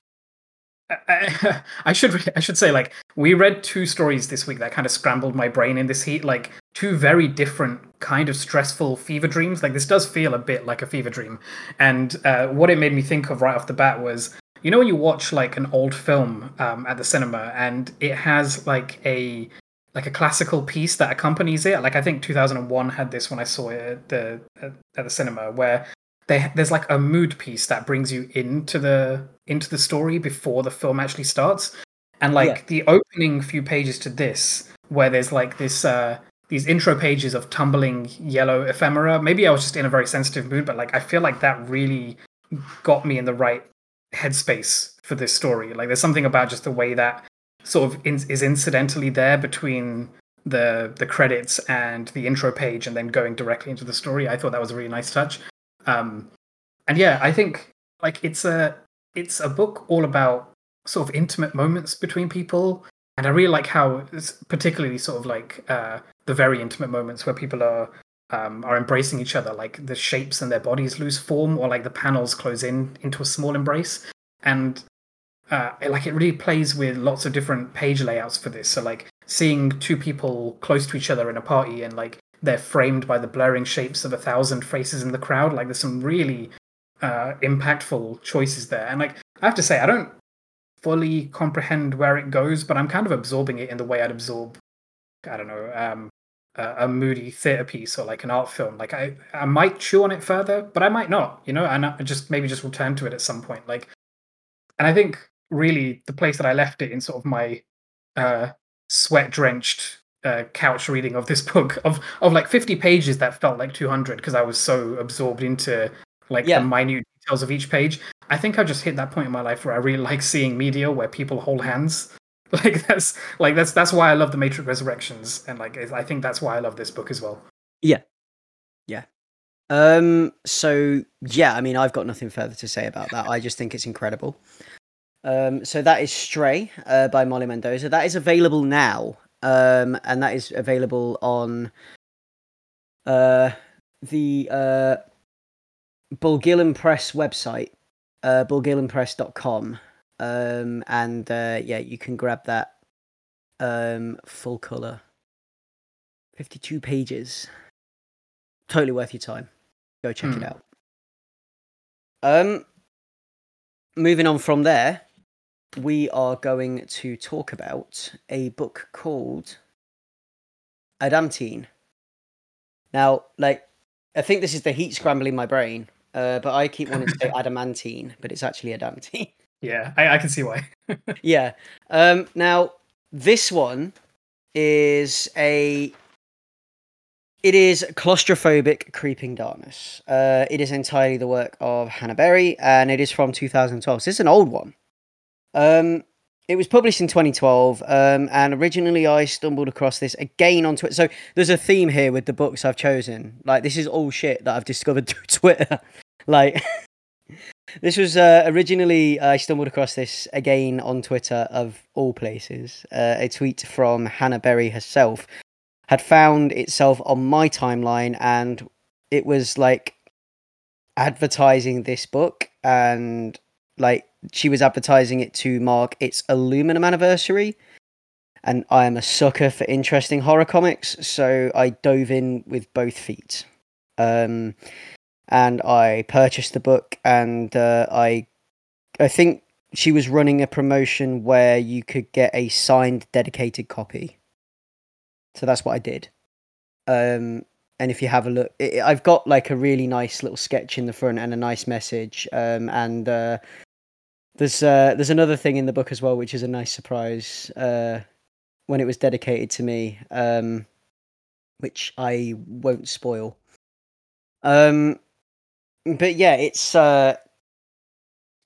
Speaker 2: I, I should I should say like we read two stories this week that kind of scrambled my brain in this heat. Like two very different kind of stressful fever dreams. Like this does feel a bit like a fever dream. And uh, what it made me think of right off the bat was you know when you watch like an old film um, at the cinema and it has like a like a classical piece that accompanies it. Like I think 2001 had this when I saw it at the at, the cinema, where they, there's like a mood piece that brings you into the into the story before the film actually starts. And like
Speaker 1: Yeah.
Speaker 2: the opening few pages to this, where there's like this uh, these intro pages of tumbling yellow ephemera. Maybe I was just in a very sensitive mood, but like I feel like that really got me in the right headspace for this story. Like there's something about just the way that sort of in, is incidentally there between the the credits and the intro page and then going directly into the story. I thought that was a really nice touch. Um, and yeah, I think like it's a it's a book all about sort of intimate moments between people, and I really like how it's particularly sort of like uh, the very intimate moments where people are um, are embracing each other, like the shapes and their bodies lose form, or like the panels close in into a small embrace, and uh, it- like it really plays with lots of different page layouts for this. So like seeing two people close to each other in a party and like they're framed by the blurring shapes of a thousand faces in the crowd. Like there's some really uh, impactful choices there. And like I have to say, I don't fully comprehend where it goes, but I'm kind of absorbing it in the way I'd absorb, I don't know, um, a, a moody theater piece or like an art film. Like I, I might chew on it further, but I might not. You know, and I just maybe just return to it at some point. Like, and I think really the place that I left it in sort of my uh, sweat drenched uh, couch reading of this book of of like 50 pages that felt like 200 because I was so absorbed into like
Speaker 1: Yeah.
Speaker 2: the minute details of each page. I think I just hit that point in my life where I really like seeing media where people hold hands. Like that's like that's that's why I love the Matrix Resurrections and like I think that's why I love this book as well. Yeah, yeah.
Speaker 1: Um. So yeah, I mean, I've got nothing further to say about that. I just think it's incredible. Um. So that is Stray uh, by Molly Mendoza. That is available now. Um. And that is available on uh the uh Bulgilhan Press website, uh, bulgilhanpress.com. Um. And uh, yeah, you can grab that. Um. Full color. Fifty-two pages. Totally worth your time go check
Speaker 2: Hmm.
Speaker 1: it out. Um, moving on from there, we are going to talk about a book called Adamantine. Now, like, I think this is the heat scrambling my brain, uh, but I keep wanting to say adamantine, but it's actually adamantine.
Speaker 2: Yeah, I, I can see why.
Speaker 1: yeah. Um, now, this one is a. It is claustrophobic creeping darkness. Uh, it is entirely the work of Hannah Berry, and it is from 2012. So it's an old one. Um, it was published in 2012, um, and originally I stumbled across this again on Twitter. So there's a theme here with the books I've chosen. Like this is all shit that I've discovered through Twitter. like this was uh, originally I stumbled across this again on Twitter of all places. Uh, a tweet from Hannah Berry herself had found itself on my timeline, and it was like advertising this book, and like she was advertising it to mark its aluminum anniversary. And I am a sucker for interesting horror comics, so I dove in with both feet. Um, and I purchased the book, and uh, I, I think she was running a promotion where you could get a signed, dedicated copy. So that's what I did. Um, and if you have a look, i I've got like a really nice little sketch in the front and a nice message. Um, and uh, there's uh, there's another thing in the book as well, which is a nice surprise. Uh, when it was dedicated to me, um, which I won't spoil. Um, but yeah, it's uh,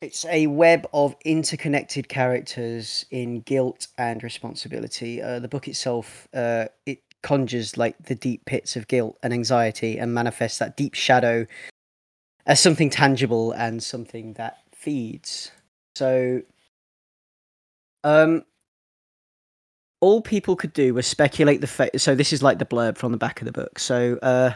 Speaker 1: it's a web of interconnected characters in guilt and responsibility. Uh, the book itself, uh, it conjures like the deep pits of guilt and anxiety and manifests that deep shadow as something tangible and something that feeds. So, um, all people could do was speculate the fate. So this is like the blurb from the back of the book. So, uh,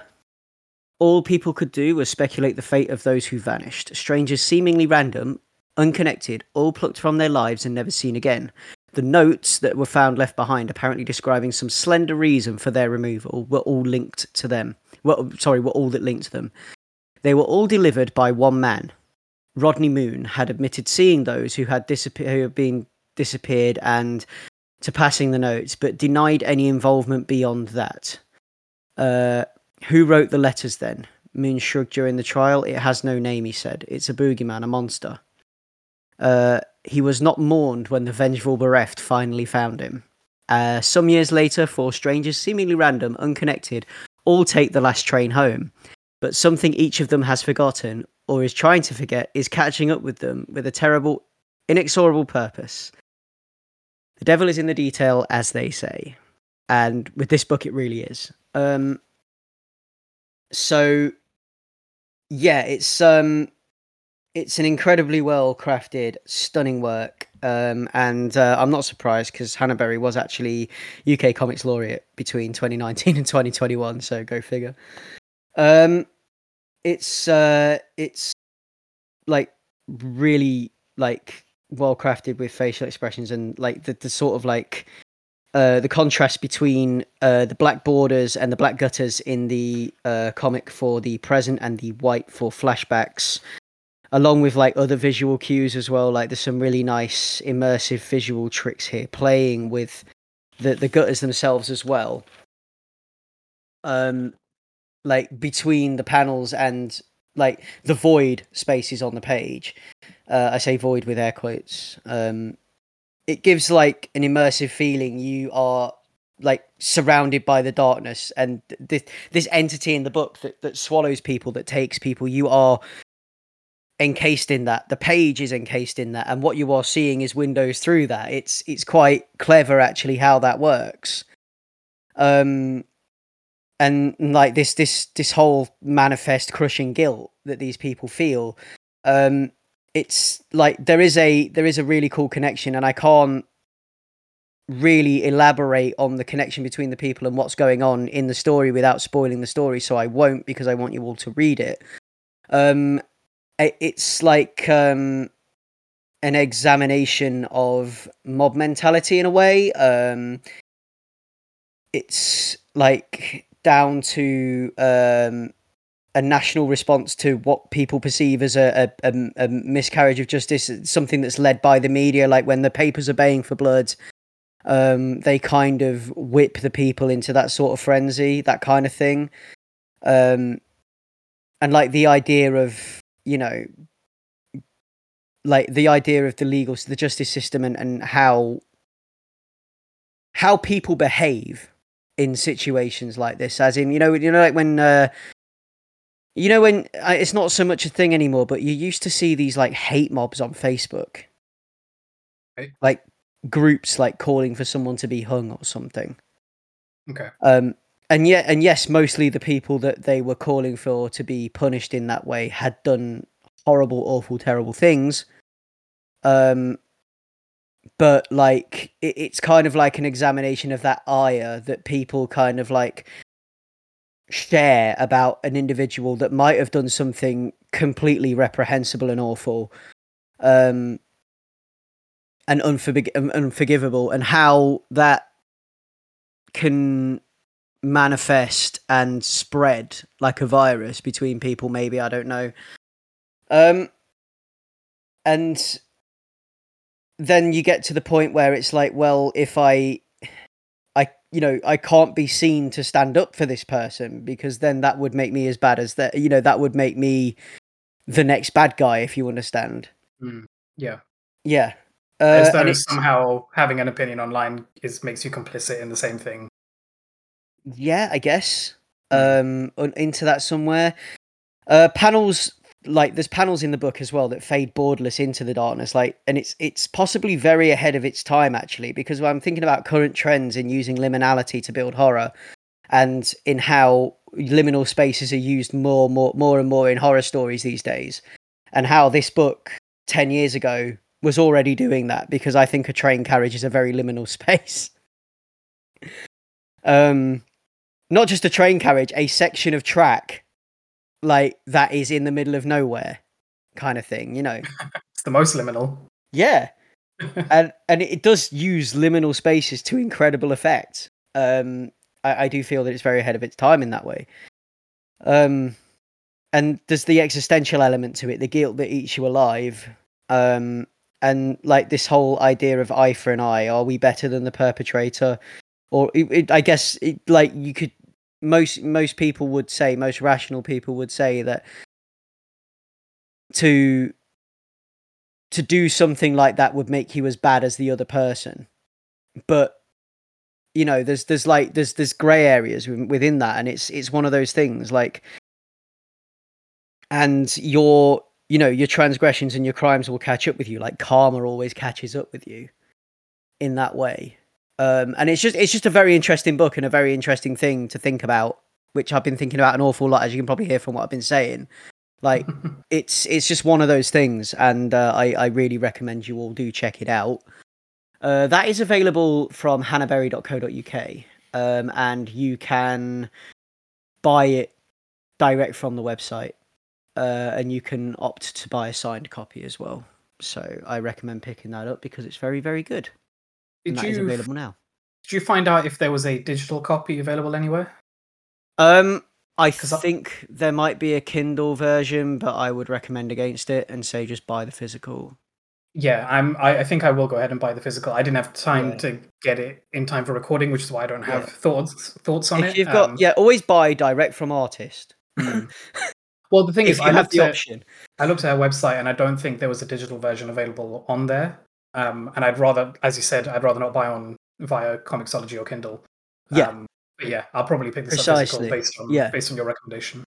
Speaker 1: all people could do was speculate the fate of those who vanished. Strangers seemingly random, unconnected, all plucked from their lives and never seen again. The notes that were found left behind, apparently describing some slender reason for their removal, were all linked to them. Well, sorry, were all that linked to them. They were all delivered by one man. Rodney Moon had admitted seeing those who had disappeared, who had been disappeared, and to passing the notes, but denied any involvement beyond that. Uh, who wrote the letters then? Moon shrugged during the trial. It has no name, he said. It's a boogeyman, a monster. Uh, he was not mourned when the vengeful bereft finally found him. Uh, some years later, four strangers, seemingly random, unconnected, all take the last train home. But something each of them has forgotten, or is trying to forget, is catching up with them with a terrible, inexorable purpose. The devil is in the detail, as they say. And with this book, it really is. Um, so, yeah, it's um, it's an incredibly well crafted, stunning work. Um, and uh, I'm not surprised because Hannah Berry was actually UK Comics Laureate between 2019 and 2021. So go figure. Um, it's uh, it's like really like well crafted with facial expressions and like the, the sort of like uh, the contrast between uh, the black borders and the black gutters in the uh, comic for the present and the white for flashbacks along with like other visual cues as well. Like there's some really nice immersive visual tricks here, playing with the the gutters themselves as well. Um, like between the panels and like the void spaces on the page. Uh, I say void with air quotes. Um, it gives like an immersive feeling. You are like surrounded by the darkness and this this entity in the book that, that swallows people that takes people. You are encased in that. The page is encased in that. And what you are seeing is windows through that. It's it's quite clever actually how that works. Um and like this this this whole manifest crushing guilt that these people feel um it's like there is a there is a really cool connection and i can't really elaborate on the connection between the people and what's going on in the story without spoiling the story so i won't because i want you all to read it um it's like um, an examination of mob mentality in a way. Um, it's like down to um, a national response to what people perceive as a, a, a, miscarriage of justice, something that's led by the media. Like when the papers are baying for blood, um, they kind of whip the people into that sort of frenzy, that kind of thing. Um, and like the idea of you know, like the idea of the legal, the justice system, and and how how people behave in situations like this. As in, you know, you know, like when. Uh, you know when uh, it's not so much a thing anymore, but you used to see these like hate mobs on Facebook,
Speaker 2: okay.
Speaker 1: like groups like calling for someone to be hung or something.
Speaker 2: Okay.
Speaker 1: Um, and yet and yes mostly the people that they were calling for to be punished in that way had done horrible awful terrible things um but like it, it's kind of like an examination of that ire that people kind of like share about an individual that might have done something completely reprehensible and awful um and unforgivable and how that can manifest and spread like a virus between people maybe i don't know. Um and then you get to the point where it's like well if i you know i can't be seen to stand up for this person because then that would make me as bad as that you know that would make me the next bad guy if you understand
Speaker 2: mm, yeah
Speaker 1: yeah
Speaker 2: uh, as though somehow having an opinion online is makes you complicit in the same thing
Speaker 1: Yeah, I guess.
Speaker 2: Mm.
Speaker 1: Um, into that somewhere. Uh, panels like there's panels in the book as well that fade borderless into the darkness like and it's it's possibly very ahead of its time actually because i'm thinking about current trends in using liminality to build horror and in how liminal spaces are used more more more and more in horror stories these days and how this book 10 years ago was already doing that because i think a train carriage is a very liminal space. Um not just a train carriage a section of track like that is in the middle of nowhere kind of thing you know?
Speaker 2: It's the most liminal.
Speaker 1: Yeah. And and it does use liminal spaces to incredible effect. Um I, I do feel that it's very ahead of its time in that way. Um and there's the existential element to it the guilt that eats you alive. Um and like this whole idea of eye for an eye are we better than the perpetrator? Or it, it, i guess it, like you could most most people would say most rational people would say that to to do something like that would make you as bad as the other person. But you know there's there's like there's there's gray areas within that and it's it's one of those things like and your you know your transgressions and your crimes will catch up with you like karma always catches up with you in that way um, and it's just it's just a very interesting book and a very interesting thing to think about, which I've been thinking about an awful lot, as you can probably hear from what I've been saying. Like it's it's just one of those things, and uh, I I really recommend you all do check it out. Uh, that is available from hannahberry.co.uk, um, and you can buy it direct from the website, uh, and you can opt to buy a signed copy as well. So I recommend picking that up because it's very very good.
Speaker 2: Did
Speaker 1: that
Speaker 2: you
Speaker 1: is available now.
Speaker 2: Did you find out if there was a digital copy available anywhere?
Speaker 1: Um, I- think there might be a Kindle version, but I would recommend against it and say just buy the physical.
Speaker 2: Yeah, I'm. I, I think I will go ahead and buy the physical. I didn't have time
Speaker 1: Yeah.
Speaker 2: to get it in time for recording, which is why I don't have
Speaker 1: Yeah.
Speaker 2: thoughts thoughts on
Speaker 1: if
Speaker 2: it.
Speaker 1: you've got,
Speaker 2: Um,
Speaker 1: yeah, always buy direct from artist.
Speaker 2: Well, the thing
Speaker 1: if
Speaker 2: is,
Speaker 1: you
Speaker 2: I
Speaker 1: have the option.
Speaker 2: I looked at her website, and I don't think there was a digital version available on there. Um, and I'd rather, as you said, I'd rather not buy on via Comixology or Kindle.
Speaker 1: Yeah.
Speaker 2: Um, but yeah, I'll probably pick this up physical based on
Speaker 1: Yeah.
Speaker 2: based on your recommendation.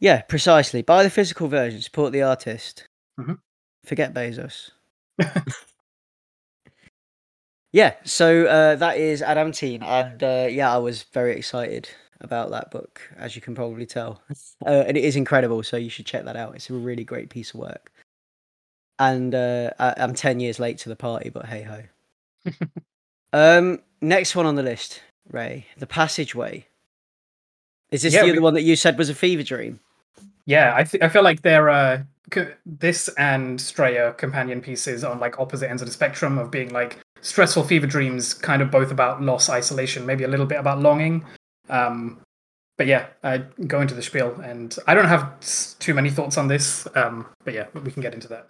Speaker 1: Yeah, precisely. Buy the physical version. Support the artist.
Speaker 2: Mhm.
Speaker 1: Forget Bezos. yeah, so uh, that is Adamantine, and uh, yeah, I was very excited about that book, as you can probably tell, uh, and it is incredible. So you should check that out. It's a really great piece of work. And uh, I- I'm ten years late to the party, but hey ho. um, next one on the list, Ray, the Passageway. Is this
Speaker 2: Yeah,
Speaker 1: the other
Speaker 2: we-
Speaker 1: one that you said was a fever dream?
Speaker 2: Yeah, I th- I feel like they're uh, c- this and Stray are companion pieces on like opposite ends of the spectrum of being like stressful fever dreams, kind of both about loss, isolation, maybe a little bit about longing. Um, but yeah, I go into the spiel, and I don't have too many thoughts on this. Um, but yeah, we can get into that.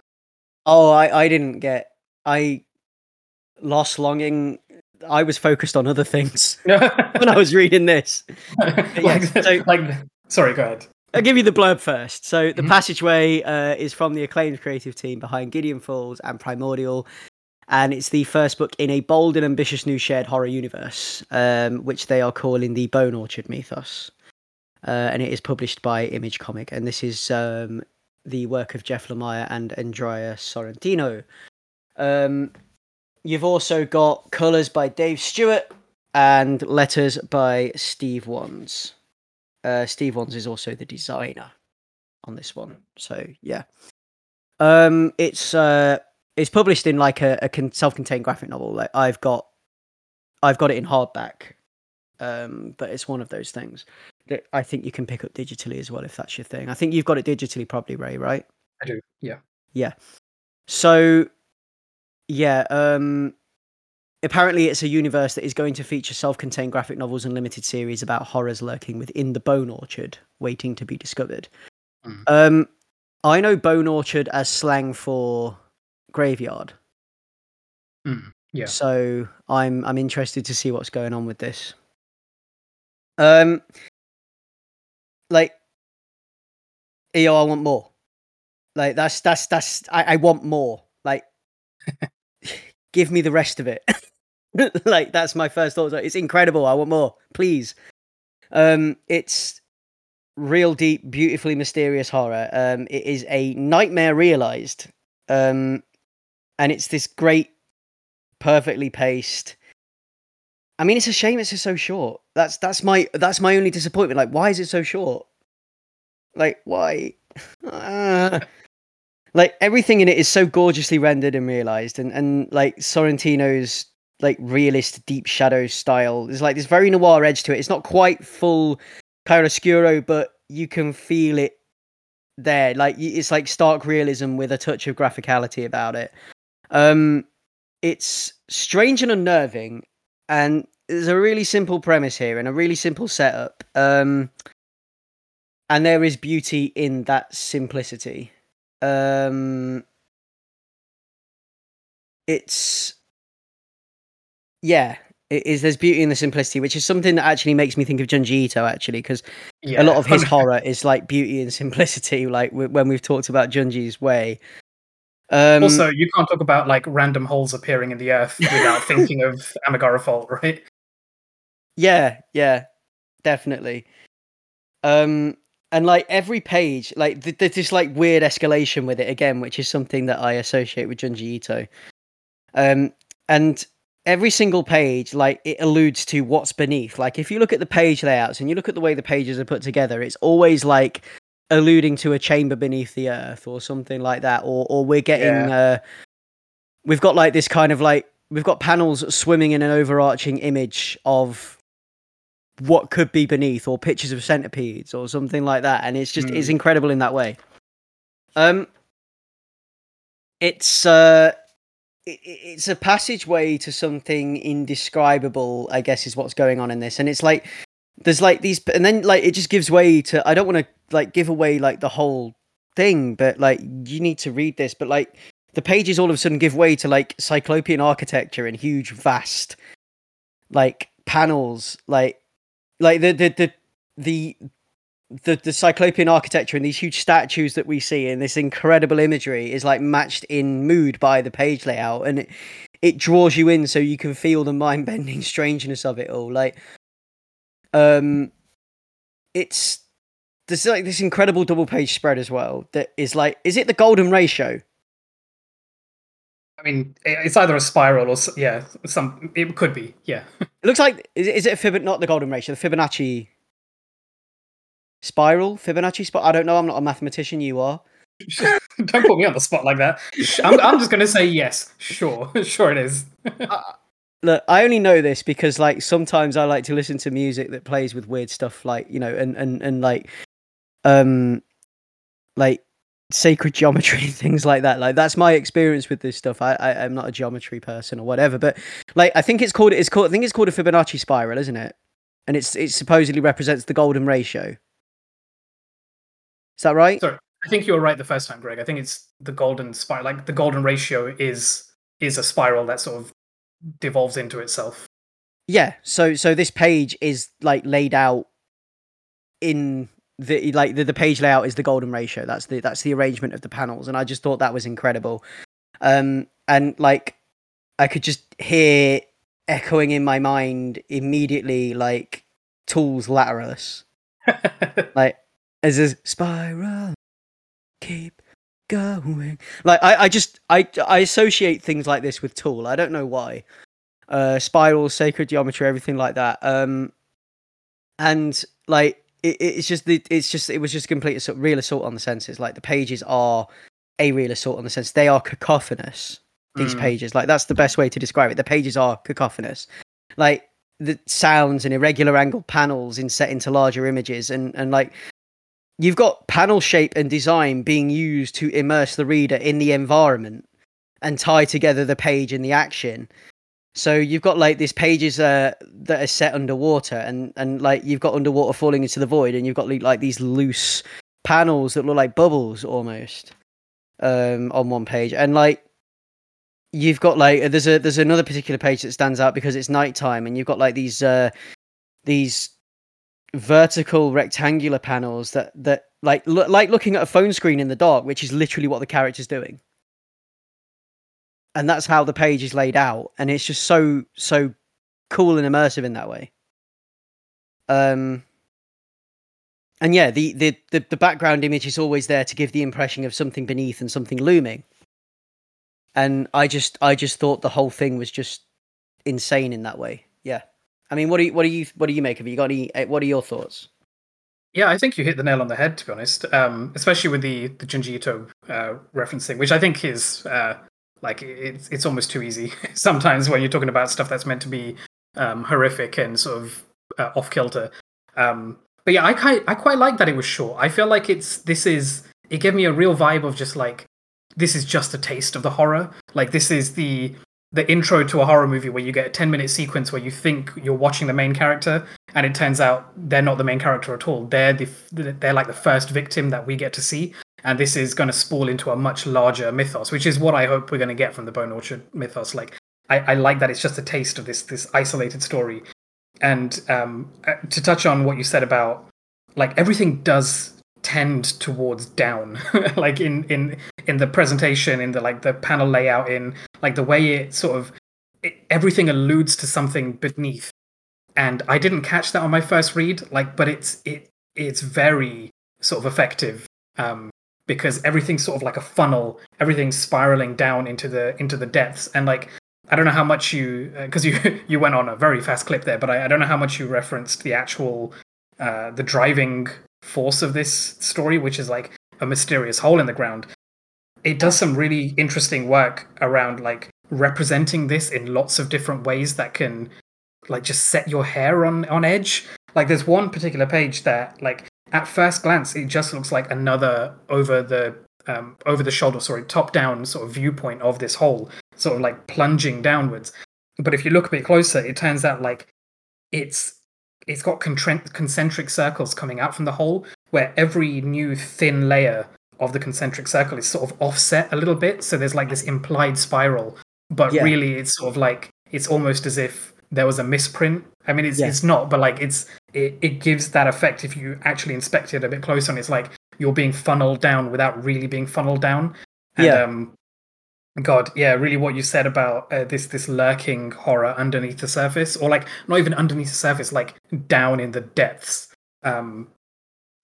Speaker 1: Oh, I, I didn't get. I lost longing. I was focused on other things when I was reading this.
Speaker 2: like,
Speaker 1: so-
Speaker 2: like, sorry, go ahead.
Speaker 1: I'll give you the blurb first. So, The
Speaker 2: Mhm.
Speaker 1: Passageway uh, is from the acclaimed creative team behind Gideon Falls and Primordial, and it's the first book in a bold and ambitious new shared horror universe, um, which they are calling the Bone Orchard Mythos. Uh, and it is published by Image Comic, and this is um, the work of Jeff Lemire and Andrea Sorrentino. Um, you've also got colours by Dave Stewart and letters by Steve Wands. Uh, Steve Wands is also the designer on this one, so yeah. Um, it's uh, it's published in like a, a con- self-contained graphic novel. Like I've got, I've got it in hardback, um, but it's one of those things that I think you can pick up digitally as well if that's your thing. I think you've got it digitally, probably Ray, right?
Speaker 2: I do. Yeah. Yeah.
Speaker 1: So, yeah, um, apparently it's a universe that is going to feature self-contained graphic novels and limited series about horrors lurking within the Bone Orchard, waiting to be discovered.
Speaker 2: Mhm.
Speaker 1: Um, I know Bone Orchard as slang for graveyard,
Speaker 2: Mm, yeah.
Speaker 1: so I'm I'm interested to see what's going on with this. Um, like, yo, I want more. Like that's that's that's I, I want more. Like, give me the rest of it. like that's my first thought. It's incredible. I want more, please. Um, it's real deep, beautifully mysterious horror. Um, it is a nightmare realized. Um, and it's this great, perfectly paced. I mean, it's a shame it's just so short. That's that's my that's my only disappointment. Like, why is it so short? Like, why? Like everything in it is so gorgeously rendered and realized, and and like Sorrentino's like realist deep shadow style. There's like this very noir edge to it. It's not quite full chiaroscuro, but you can feel it there. Like it's like stark realism with a touch of graphicality about it. Um, it's strange and unnerving, and there's a really simple premise here and a really simple setup. Um, and there is beauty in that simplicity. Um, it's yeah, it is. There's beauty in the simplicity, which is something that actually makes me think of Junji Ito actually, because
Speaker 2: Yeah.
Speaker 1: a lot of his horror is like beauty and simplicity. Like when we've talked about Junji's way. Um,
Speaker 2: also, you can't talk about like random holes appearing in the earth without thinking of Amigara Fault, right?
Speaker 1: Yeah, yeah, definitely. Um, and like every page, like th- there's this like weird escalation with it again, which is something that I associate with Junji Ito. Um, and every single page, like it alludes to what's beneath. Like if you look at the page layouts and you look at the way the pages are put together, it's always like alluding to a chamber beneath the earth or something like that, or or we're getting uh, we've got like this kind of like we've got panels swimming in an overarching image of what could be beneath or pictures of centipedes or something like that and it's just it's
Speaker 2: Mm.
Speaker 1: incredible in that way um it's uh it- it's a passageway to something indescribable i guess is what's going on in this and it's like there's like these and then like it just gives way to i don't want to like give away like the whole thing but like you need to read this but like the pages all of a sudden give way to like cyclopean architecture and huge vast like panels like like the the the the the, the cyclopean architecture and these huge statues that we see and this incredible imagery is like matched in mood by the page layout and it, it draws you in so you can feel the mind-bending strangeness of it all like um it's there's like this incredible double page spread as well that is like is it the golden ratio
Speaker 2: I mean, it's either a spiral or yeah, some. It could be, yeah.
Speaker 1: It looks like is, it- is it a Fibon not the golden ratio, the Fibonacci spiral, Fibonacci spot. I don't know. I'm not a mathematician. You are.
Speaker 2: Don't put me on the spot like that. I'm, I'm just gonna say yes. Sure, sure it is.
Speaker 1: Look, I only know this because like sometimes I like to listen to music that plays with weird stuff, like you know, and and and like, um, like sacred geometry things like that. Like that's my experience with this stuff. I, I I'm not a geometry person or whatever, but like I think it's called it's called I think it's called a Fibonacci spiral, isn't it? And it's it supposedly represents the golden ratio. Is that right?
Speaker 2: Sorry, I think you were right the first time, Greg. I think it's the golden spiral. Like the golden ratio is is a spiral that sort of devolves into itself.
Speaker 1: Yeah. So so this page is like laid out in the like the, the page layout is the golden ratio. That's the that's the arrangement of the panels, and I just thought that was incredible. Um, and like I could just hear echoing in my mind immediately like Tools Lateralus, like as a spiral, keep going. Like I I just I I associate things like this with Tool. I don't know why. Uh spirals sacred geometry everything like that. Um and like it, it's just the it's just it was just a complete assault, real assault on the senses. Like the pages are a real assault on the sense. They are cacophonous these
Speaker 2: Mm.
Speaker 1: pages. Like that's the best way to describe it. The pages are cacophonous. Like the sounds and irregular angled panels in set into larger images. And and like you've got panel shape and design being used to immerse the reader in the environment and tie together the page and the action. So you've got like these pages uh, that are set underwater, and and like you've got underwater falling into the void, and you've got like these loose panels that look like bubbles almost um, on one page, and like you've got like there's a there's another particular page that stands out because it's nighttime, and you've got like these uh, these vertical rectangular panels that that like look like looking at a phone screen in the dark, which is literally what the character's doing and that's how the page is laid out and it's just so so cool and immersive in that way um and yeah, the, the the the background image is always there to give the impression of something beneath and something looming. And I just I just thought the whole thing was just insane in that way. I mean, what do you what do you what do you make of it? You got any? eh, What are your thoughts?
Speaker 2: Yeah, I think you hit the nail on the head. To be honest, um, especially with the the Junji Ito uh, referencing, which I think is uh, like it's it's almost too easy sometimes when you're talking about stuff that's meant to be um, horrific and sort of uh, off kilter. Um, but yeah, I quite I quite like that it was short. I feel like it's this is it gave me a real vibe of just like this is just a taste of the horror. Like this is the the intro to a horror movie where you get a 10 minute sequence where you think you're watching the main character and it turns out they're not the main character at all. They're the they're like the first victim that we get to see and this is going to spool into a much larger mythos which is what i hope we're going to get from the bone orchard mythos. Like i, I like that it's just a taste of this this isolated story. And um, uh, to touch on what you said about like everything does tend towards down. Like in in in the presentation in the like the panel layout in like the way it sort of it, everything alludes to something beneath. And i didn't catch that on my first read like but it's it it's very sort of effective um because everything's sort of like a funnel everything's spiraling down into the into the depths. And like i don't know how much you because you you went on a very fast clip there but I, I don't know how much you referenced the actual uh the driving force of this story which is like a mysterious hole in the ground it does some really interesting work around like representing this in lots of different ways that can like just set your hair on on edge. Like there's one particular page that like at first glance it just looks like another over the um, over the shoulder sorry top down sort of viewpoint of this hole sort of like plunging downwards. But if you look a bit closer it turns out like it's it's got concentric circles coming out from the hole where every new thin layer of the concentric circle is sort of offset a little bit so there's like this implied spiral but
Speaker 1: Yeah.
Speaker 2: really it's sort of like it's almost as if there was a misprint i mean it's
Speaker 1: Yeah.
Speaker 2: it's not but like it's it, it gives that effect if you actually inspect it a bit closer and it's like you're being funneled down without really being funneled down and
Speaker 1: Yeah.
Speaker 2: um god yeah really what you said about uh, this this lurking horror underneath the surface or like not even underneath the surface like down in the depths um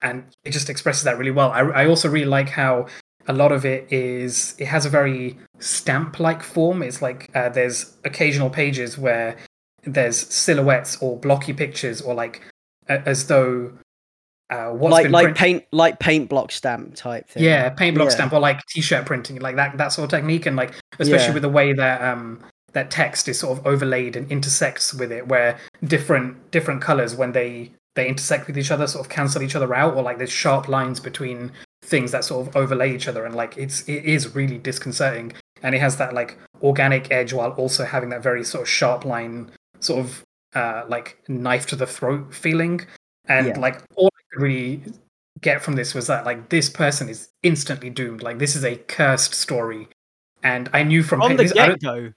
Speaker 2: and it just expresses that really well i, I also really like how a lot of it is it has a very stamp like form it's like uh, there's occasional pages where there's silhouettes or blocky pictures or like a- as though uh, what's
Speaker 1: like
Speaker 2: been
Speaker 1: like
Speaker 2: print-
Speaker 1: paint like paint block stamp type thing.
Speaker 2: yeah, paint block
Speaker 1: Yeah.
Speaker 2: stamp or like t-shirt printing, like that that sort of technique, and like especially
Speaker 1: Yeah.
Speaker 2: with the way that um that text is sort of overlaid and intersects with it, where different different colors when they they intersect with each other sort of cancel each other out, or like there's sharp lines between things that sort of overlay each other, and like it's it is really disconcerting, and it has that like organic edge while also having that very sort of sharp line, sort of uh like knife to the throat feeling, and
Speaker 1: Yeah.
Speaker 2: like all I could really get from this was that like this person is instantly doomed. Like this is a cursed story, and I knew from
Speaker 1: From the get go.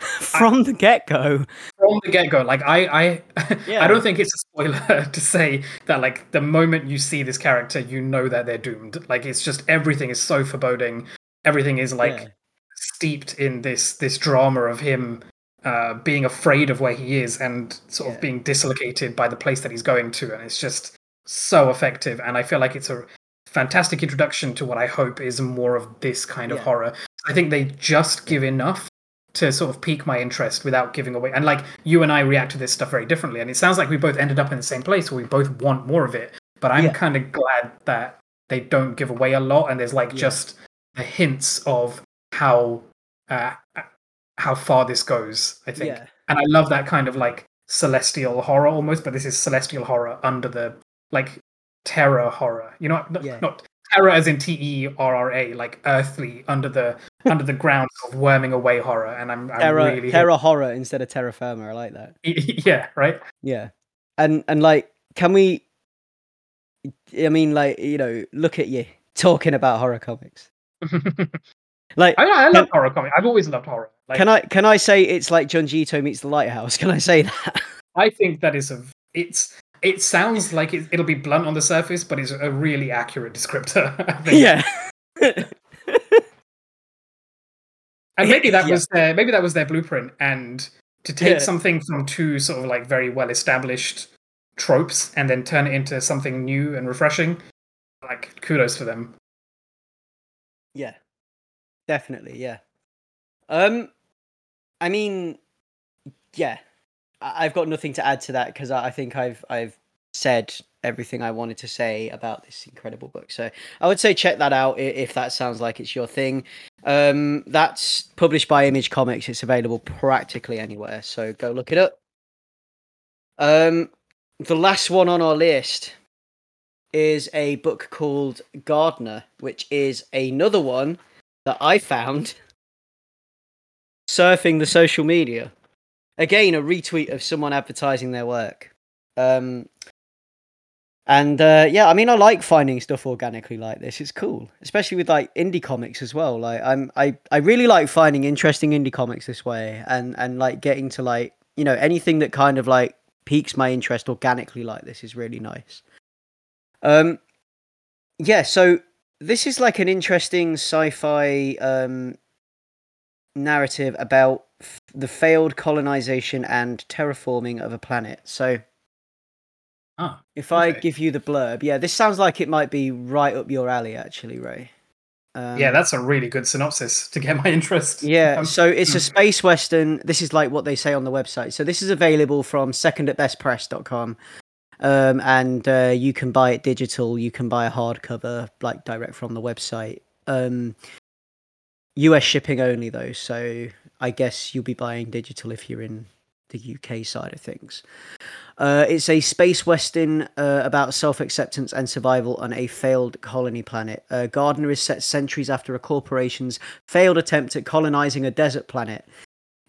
Speaker 1: From the get go.
Speaker 2: from the get go. Like I, I,
Speaker 1: Yeah.
Speaker 2: I don't think it's a spoiler to say that like the moment you see this character, you know that they're doomed. Like it's just everything is so foreboding. Everything is like
Speaker 1: Yeah.
Speaker 2: steeped in this this drama of him uh, being afraid of where he is and sort
Speaker 1: Yeah.
Speaker 2: of being dislocated by the place that he's going to, and it's just so effective. And I feel like it's a fantastic introduction to what I hope is more of this kind of horror. I think they just give enough to sort of pique my interest without giving away. And like you and I react to this stuff very differently, and it sounds like we both ended up in the same place where we both want more of it. But I'm
Speaker 1: Yeah.
Speaker 2: kind of glad that they don't give away a lot, and there's like
Speaker 1: Yeah.
Speaker 2: just the hints of how uh, how far this goes. I think,
Speaker 1: Yeah.
Speaker 2: and I love that kind of like celestial horror almost, but this is celestial horror under the like terror horror. You know, not, not terror as in T E R R A, like earthly under the under the ground, sort of worming away horror. And I'm, I'm
Speaker 1: Terror,
Speaker 2: really
Speaker 1: terror horror instead of terra firma. I like that.
Speaker 2: yeah, right.
Speaker 1: Yeah. And and like, can we? I mean, like you know, look at you talking about horror comics. Like,
Speaker 2: I, I love horror comics. I've always loved horror. Like,
Speaker 1: can I can I say it's like Junji Ito meets the Lighthouse? Can I say that?
Speaker 2: I think that is a. It's. It sounds like it, it'll be blunt on the surface, but it's a really accurate descriptor.
Speaker 1: Yeah.
Speaker 2: And maybe that
Speaker 1: Yeah.
Speaker 2: was their maybe that was their blueprint. And to take
Speaker 1: Yeah.
Speaker 2: something from two sort of like very well established tropes and then turn it into something new and refreshing, like kudos for them.
Speaker 1: Yeah, definitely. Yeah. Um, I mean, yeah, I've got nothing to add to that because I I think I've I've said everything I wanted to say about this incredible book. So I would say check that out if that sounds like it's your thing. Um, that's published by Image Comics. It's available practically anywhere. So go look it up. Um, the last one on our list is a book called Gardener, which is another one that I found surfing the social media. Again, a retweet of someone advertising their work. Um, and uh, yeah, I mean, I like finding stuff organically like this. It's cool, especially with like indie comics as well. Like, I'm I I really like finding interesting indie comics this way, and and like getting to like you know anything that kind of like piques my interest organically like this is really nice. Um, yeah, so this is like an interesting sci-fi um narrative about f- the failed colonization and terraforming of a planet. So
Speaker 2: Ah,
Speaker 1: if I give you the blurb, yeah, this sounds like it might be right up your alley, actually, Ray. Um,
Speaker 2: yeah, that's a really good synopsis to get my interest.
Speaker 1: yeah.
Speaker 2: Um,
Speaker 1: So it's a
Speaker 2: hmm.
Speaker 1: space western. This is like what they say on the website. So this is available from secondatbestpress.com. Um, and uh, you can buy it digital. You can buy a hardcover, like direct from the website. Um, US shipping only, though. So I guess you'll be buying digital if you're in the UK side of things. Uh, it's a space western uh, about self acceptance and survival on a failed colony planet. Uh, Gardner is set centuries after a corporation's failed attempt at colonizing a desert planet.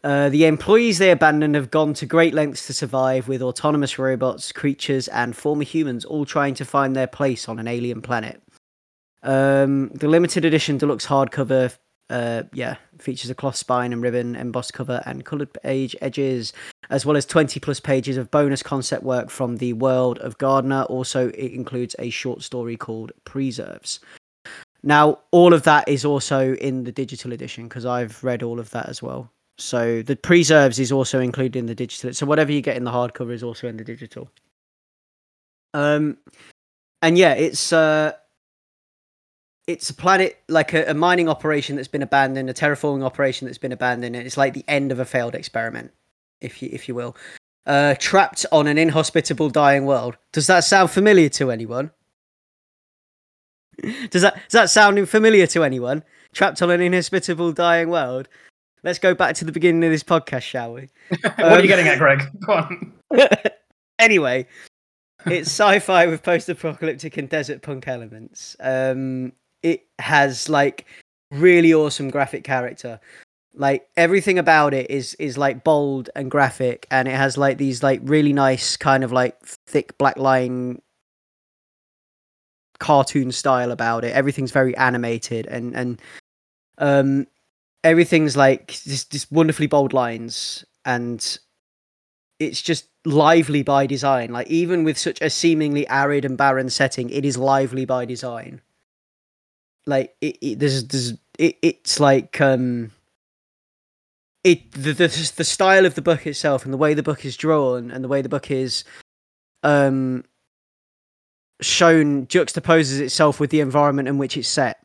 Speaker 1: Uh, the employees they abandoned have gone to great lengths to survive, with autonomous robots, creatures, and former humans all trying to find their place on an alien planet. Um, the limited edition deluxe hardcover, uh, yeah, features a cloth spine and ribbon, embossed cover, and coloured page edges, as well as 20 plus pages of bonus concept work from the world of Gardner. Also, it includes a short story called Preserves. Now, all of that is also in the digital edition because I've read all of that as well. So the preserves is also included in the digital. So whatever you get in the hardcover is also in the digital. Um, and yeah, it's uh, it's a planet like a, a mining operation that's been abandoned, a terraforming operation that's been abandoned. And it's like the end of a failed experiment, if you if you will. Uh, trapped on an inhospitable, dying world. Does that sound familiar to anyone? Does that does that sound familiar to anyone? Trapped on an inhospitable, dying world. Let's go back to the beginning of this podcast, shall we?
Speaker 2: what are
Speaker 1: Um,
Speaker 2: you getting at, Greg? Go on.
Speaker 1: anyway, it's sci-fi with post-apocalyptic and desert punk elements. Um, it has like really awesome graphic character. Like everything about it is is like bold and graphic, and it has like these like really nice kind of like thick black line cartoon style about it. Everything's very animated and and um everything's like just, just wonderfully bold lines and it's just lively by design. Like even with such a seemingly arid and barren setting, it is lively by design. Like it, it there's there's it, it's like um it the, the the style of the book itself and the way the book is drawn and the way the book is um shown juxtaposes itself with the environment in which it's set.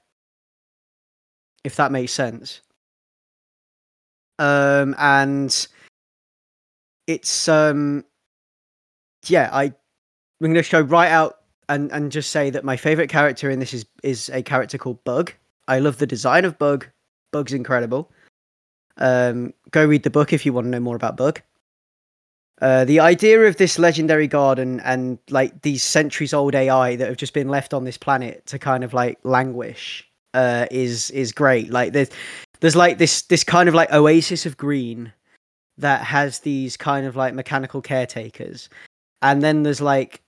Speaker 1: If that makes sense. Um and it's um yeah i i'm going to go right out and and just say that my favorite character in this is is a character called bug. I love the design of bug. Bug's incredible. Um go read the book if you want to know more about bug. Uh, the idea of this legendary garden and like these centuries old AI that have just been left on this planet to kind of like languish uh, is is great. Like there's there's like this this kind of like oasis of green that has these kind of like mechanical caretakers, and then there's like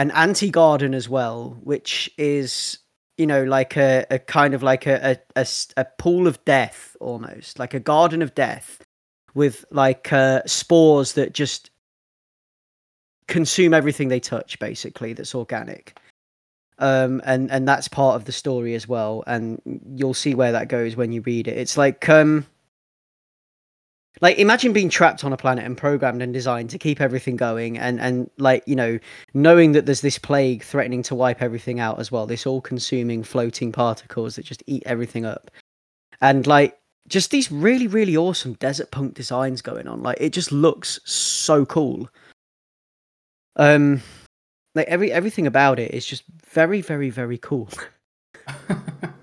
Speaker 1: an anti garden as well, which is you know like a, a kind of like a a pool of death almost like a garden of death with like uh, spores that just consume everything they touch basically that's organic. Um and and that's part of the story as well. And you'll see where that goes when you read it. It's like um like imagine being trapped on a planet and programmed and designed to keep everything going and and like you know knowing that there's this plague threatening to wipe everything out as well this all consuming floating particles that just eat everything up. And like just these really really awesome desert punk designs going on. Like it just looks so cool. Um like every everything about it is just very very very cool.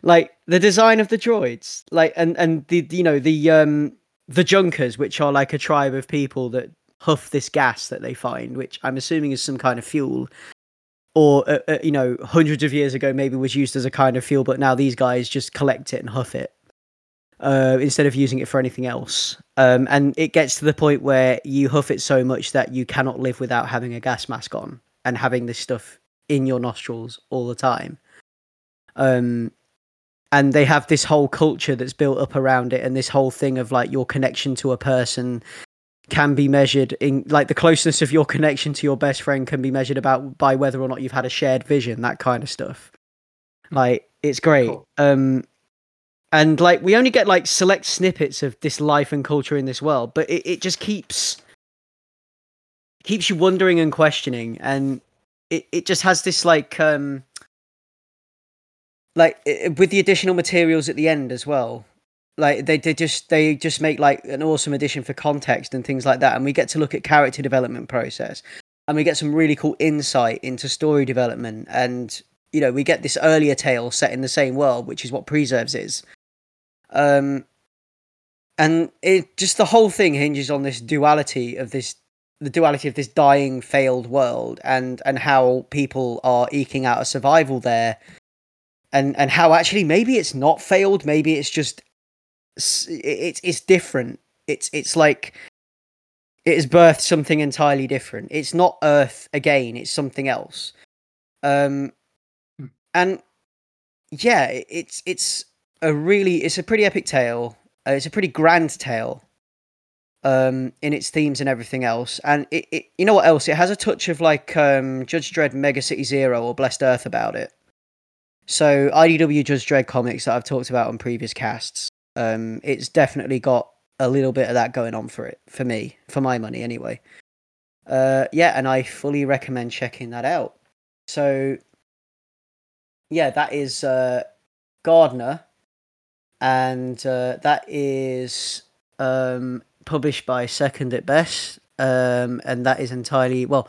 Speaker 1: Like the design of the droids like and and the you know the um the junkers which are like a tribe of people that huff this gas that they find which i'm assuming is some kind of fuel. Or uh, uh, you know hundreds of years ago maybe was used as a kind of fuel but now these guys just collect it and huff it uh, instead of using it for anything else. Um, and it gets to the point where you huff it so much that you cannot live without having a gas mask on and having this stuff in your nostrils all the time. Um, and they have this whole culture that's built up around it and this whole thing of like your connection to a person can be measured in like the closeness of your connection to your best friend can be measured about by whether or not you've had a shared vision that kind of stuff. Like it's great. Cool. um and like we only get like select snippets of this life and culture in this world but it, it just keeps keeps you wondering and questioning and it, it just has this like um like with the additional materials at the end as well like they, they just they just make like an awesome addition for context and things like that. And we get to look at character development process. And we get some really cool insight into story development. And you know we get this earlier tale set in the same world which is what preserves is. Um and it just the whole thing hinges on this duality of this the duality of this dying failed world and and how people are eking out a survival there and and how actually maybe it's not failed maybe it's just it's it's different. It's it's like it has birthed something entirely different. It's not earth again it's something else. Um hmm. and yeah it's it's a really it's a pretty epic tale. Uh, it's a pretty grand tale um in its themes and everything else. And it, it you know what else? It has a touch of like um judge dredd mega city zero or blessed earth about it so IDW Judge Dredd comics that I've talked about on previous casts, um, it's definitely got a little bit of that going on for it for me, for my money anyway. Uh, yeah, and I fully recommend checking that out. So yeah, that is uh, Gardner, and uh, that is um, published by Second at Best, um, and that is entirely well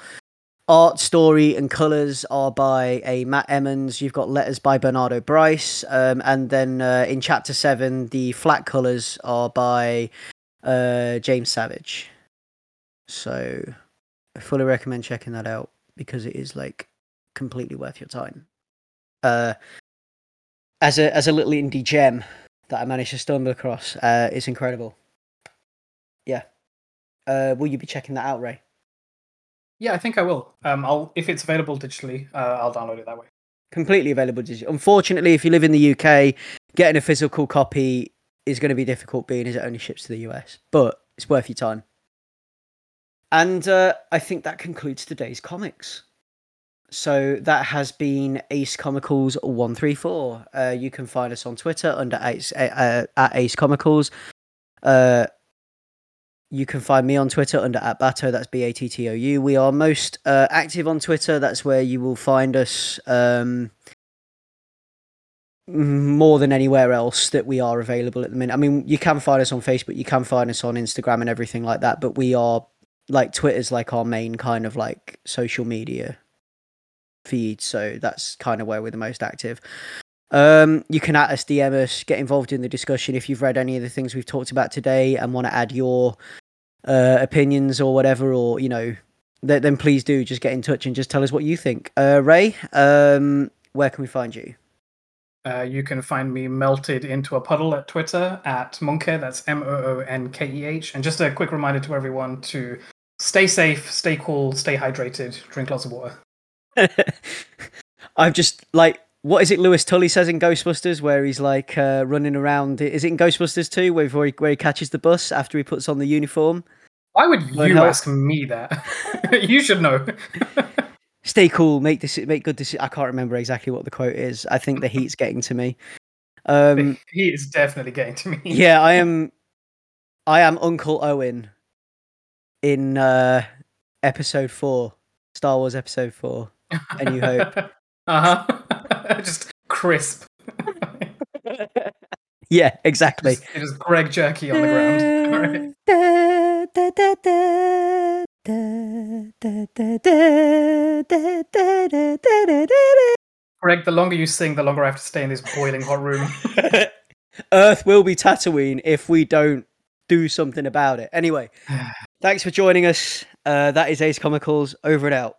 Speaker 1: art, story, and colors are by a Matt Emmons. You've got letters by Bernardo Brice, um, and then uh, in chapter seven, the flat colors are by uh, James Savage. So, I fully recommend checking that out because it is like completely worth your time. Uh, as a as a little indie gem that I managed to stumble across, uh, it's incredible. Yeah. Uh, will you be checking that out, Ray?
Speaker 2: Yeah, I think I will. Um, I'll if it's available digitally, uh, I'll download it that way.
Speaker 1: Completely available digitally. Unfortunately, if you live in the UK, getting a physical copy is going to be difficult, being as it only ships to the US. But it's worth your time. And uh, I think that concludes today's comics. So that has been Ace Comicals one three four. Uh, you can find us on Twitter under Ace uh, at Ace Comicals. Uh, you can find me on Twitter under at Battou. That's B A T T O U. We are most uh, active on Twitter. That's where you will find us um, more than anywhere else that we are available at the minute. I mean, you can find us on Facebook. You can find us on Instagram and everything like that. But we are like Twitter's like our main kind of like social media feed. So that's kind of where we're the most active. Um, you can at us, DM us, get involved in the discussion if you've read any of the things we've talked about today and want to add your uh, opinions or whatever, or you know, th- then please do just get in touch and just tell us what you think. Uh, Ray, um, where can we find you?
Speaker 2: Uh, you can find me melted into a puddle at Twitter at Moonkeh. That's M O O N K E H. And just a quick reminder to everyone to stay safe, stay cool, stay hydrated, drink lots of water.
Speaker 1: I've just like what is it Louis Tully says in Ghostbusters where he's like uh, running around? Is it in Ghostbusters too, where he, where he catches the bus after he puts on the uniform?
Speaker 2: Why would you ask me that? you should know.
Speaker 1: Stay cool, make this make good decisions. I can't remember exactly what the quote is. I think the heat's getting to me. Um,
Speaker 2: he is definitely getting to me.
Speaker 1: yeah, I am. I am Uncle Owen in uh, episode four, Star Wars episode four. A New Hope.
Speaker 2: uh huh. Just crisp.
Speaker 1: yeah, exactly.
Speaker 2: Just, Greg Jerky on the ground. Greg, the longer you sing, the longer I have to stay in this boiling hot room.
Speaker 1: Earth will be Tatooine if we don't do something about it. Anyway, thanks for joining us. Uh, that is Ace Comicals over and out.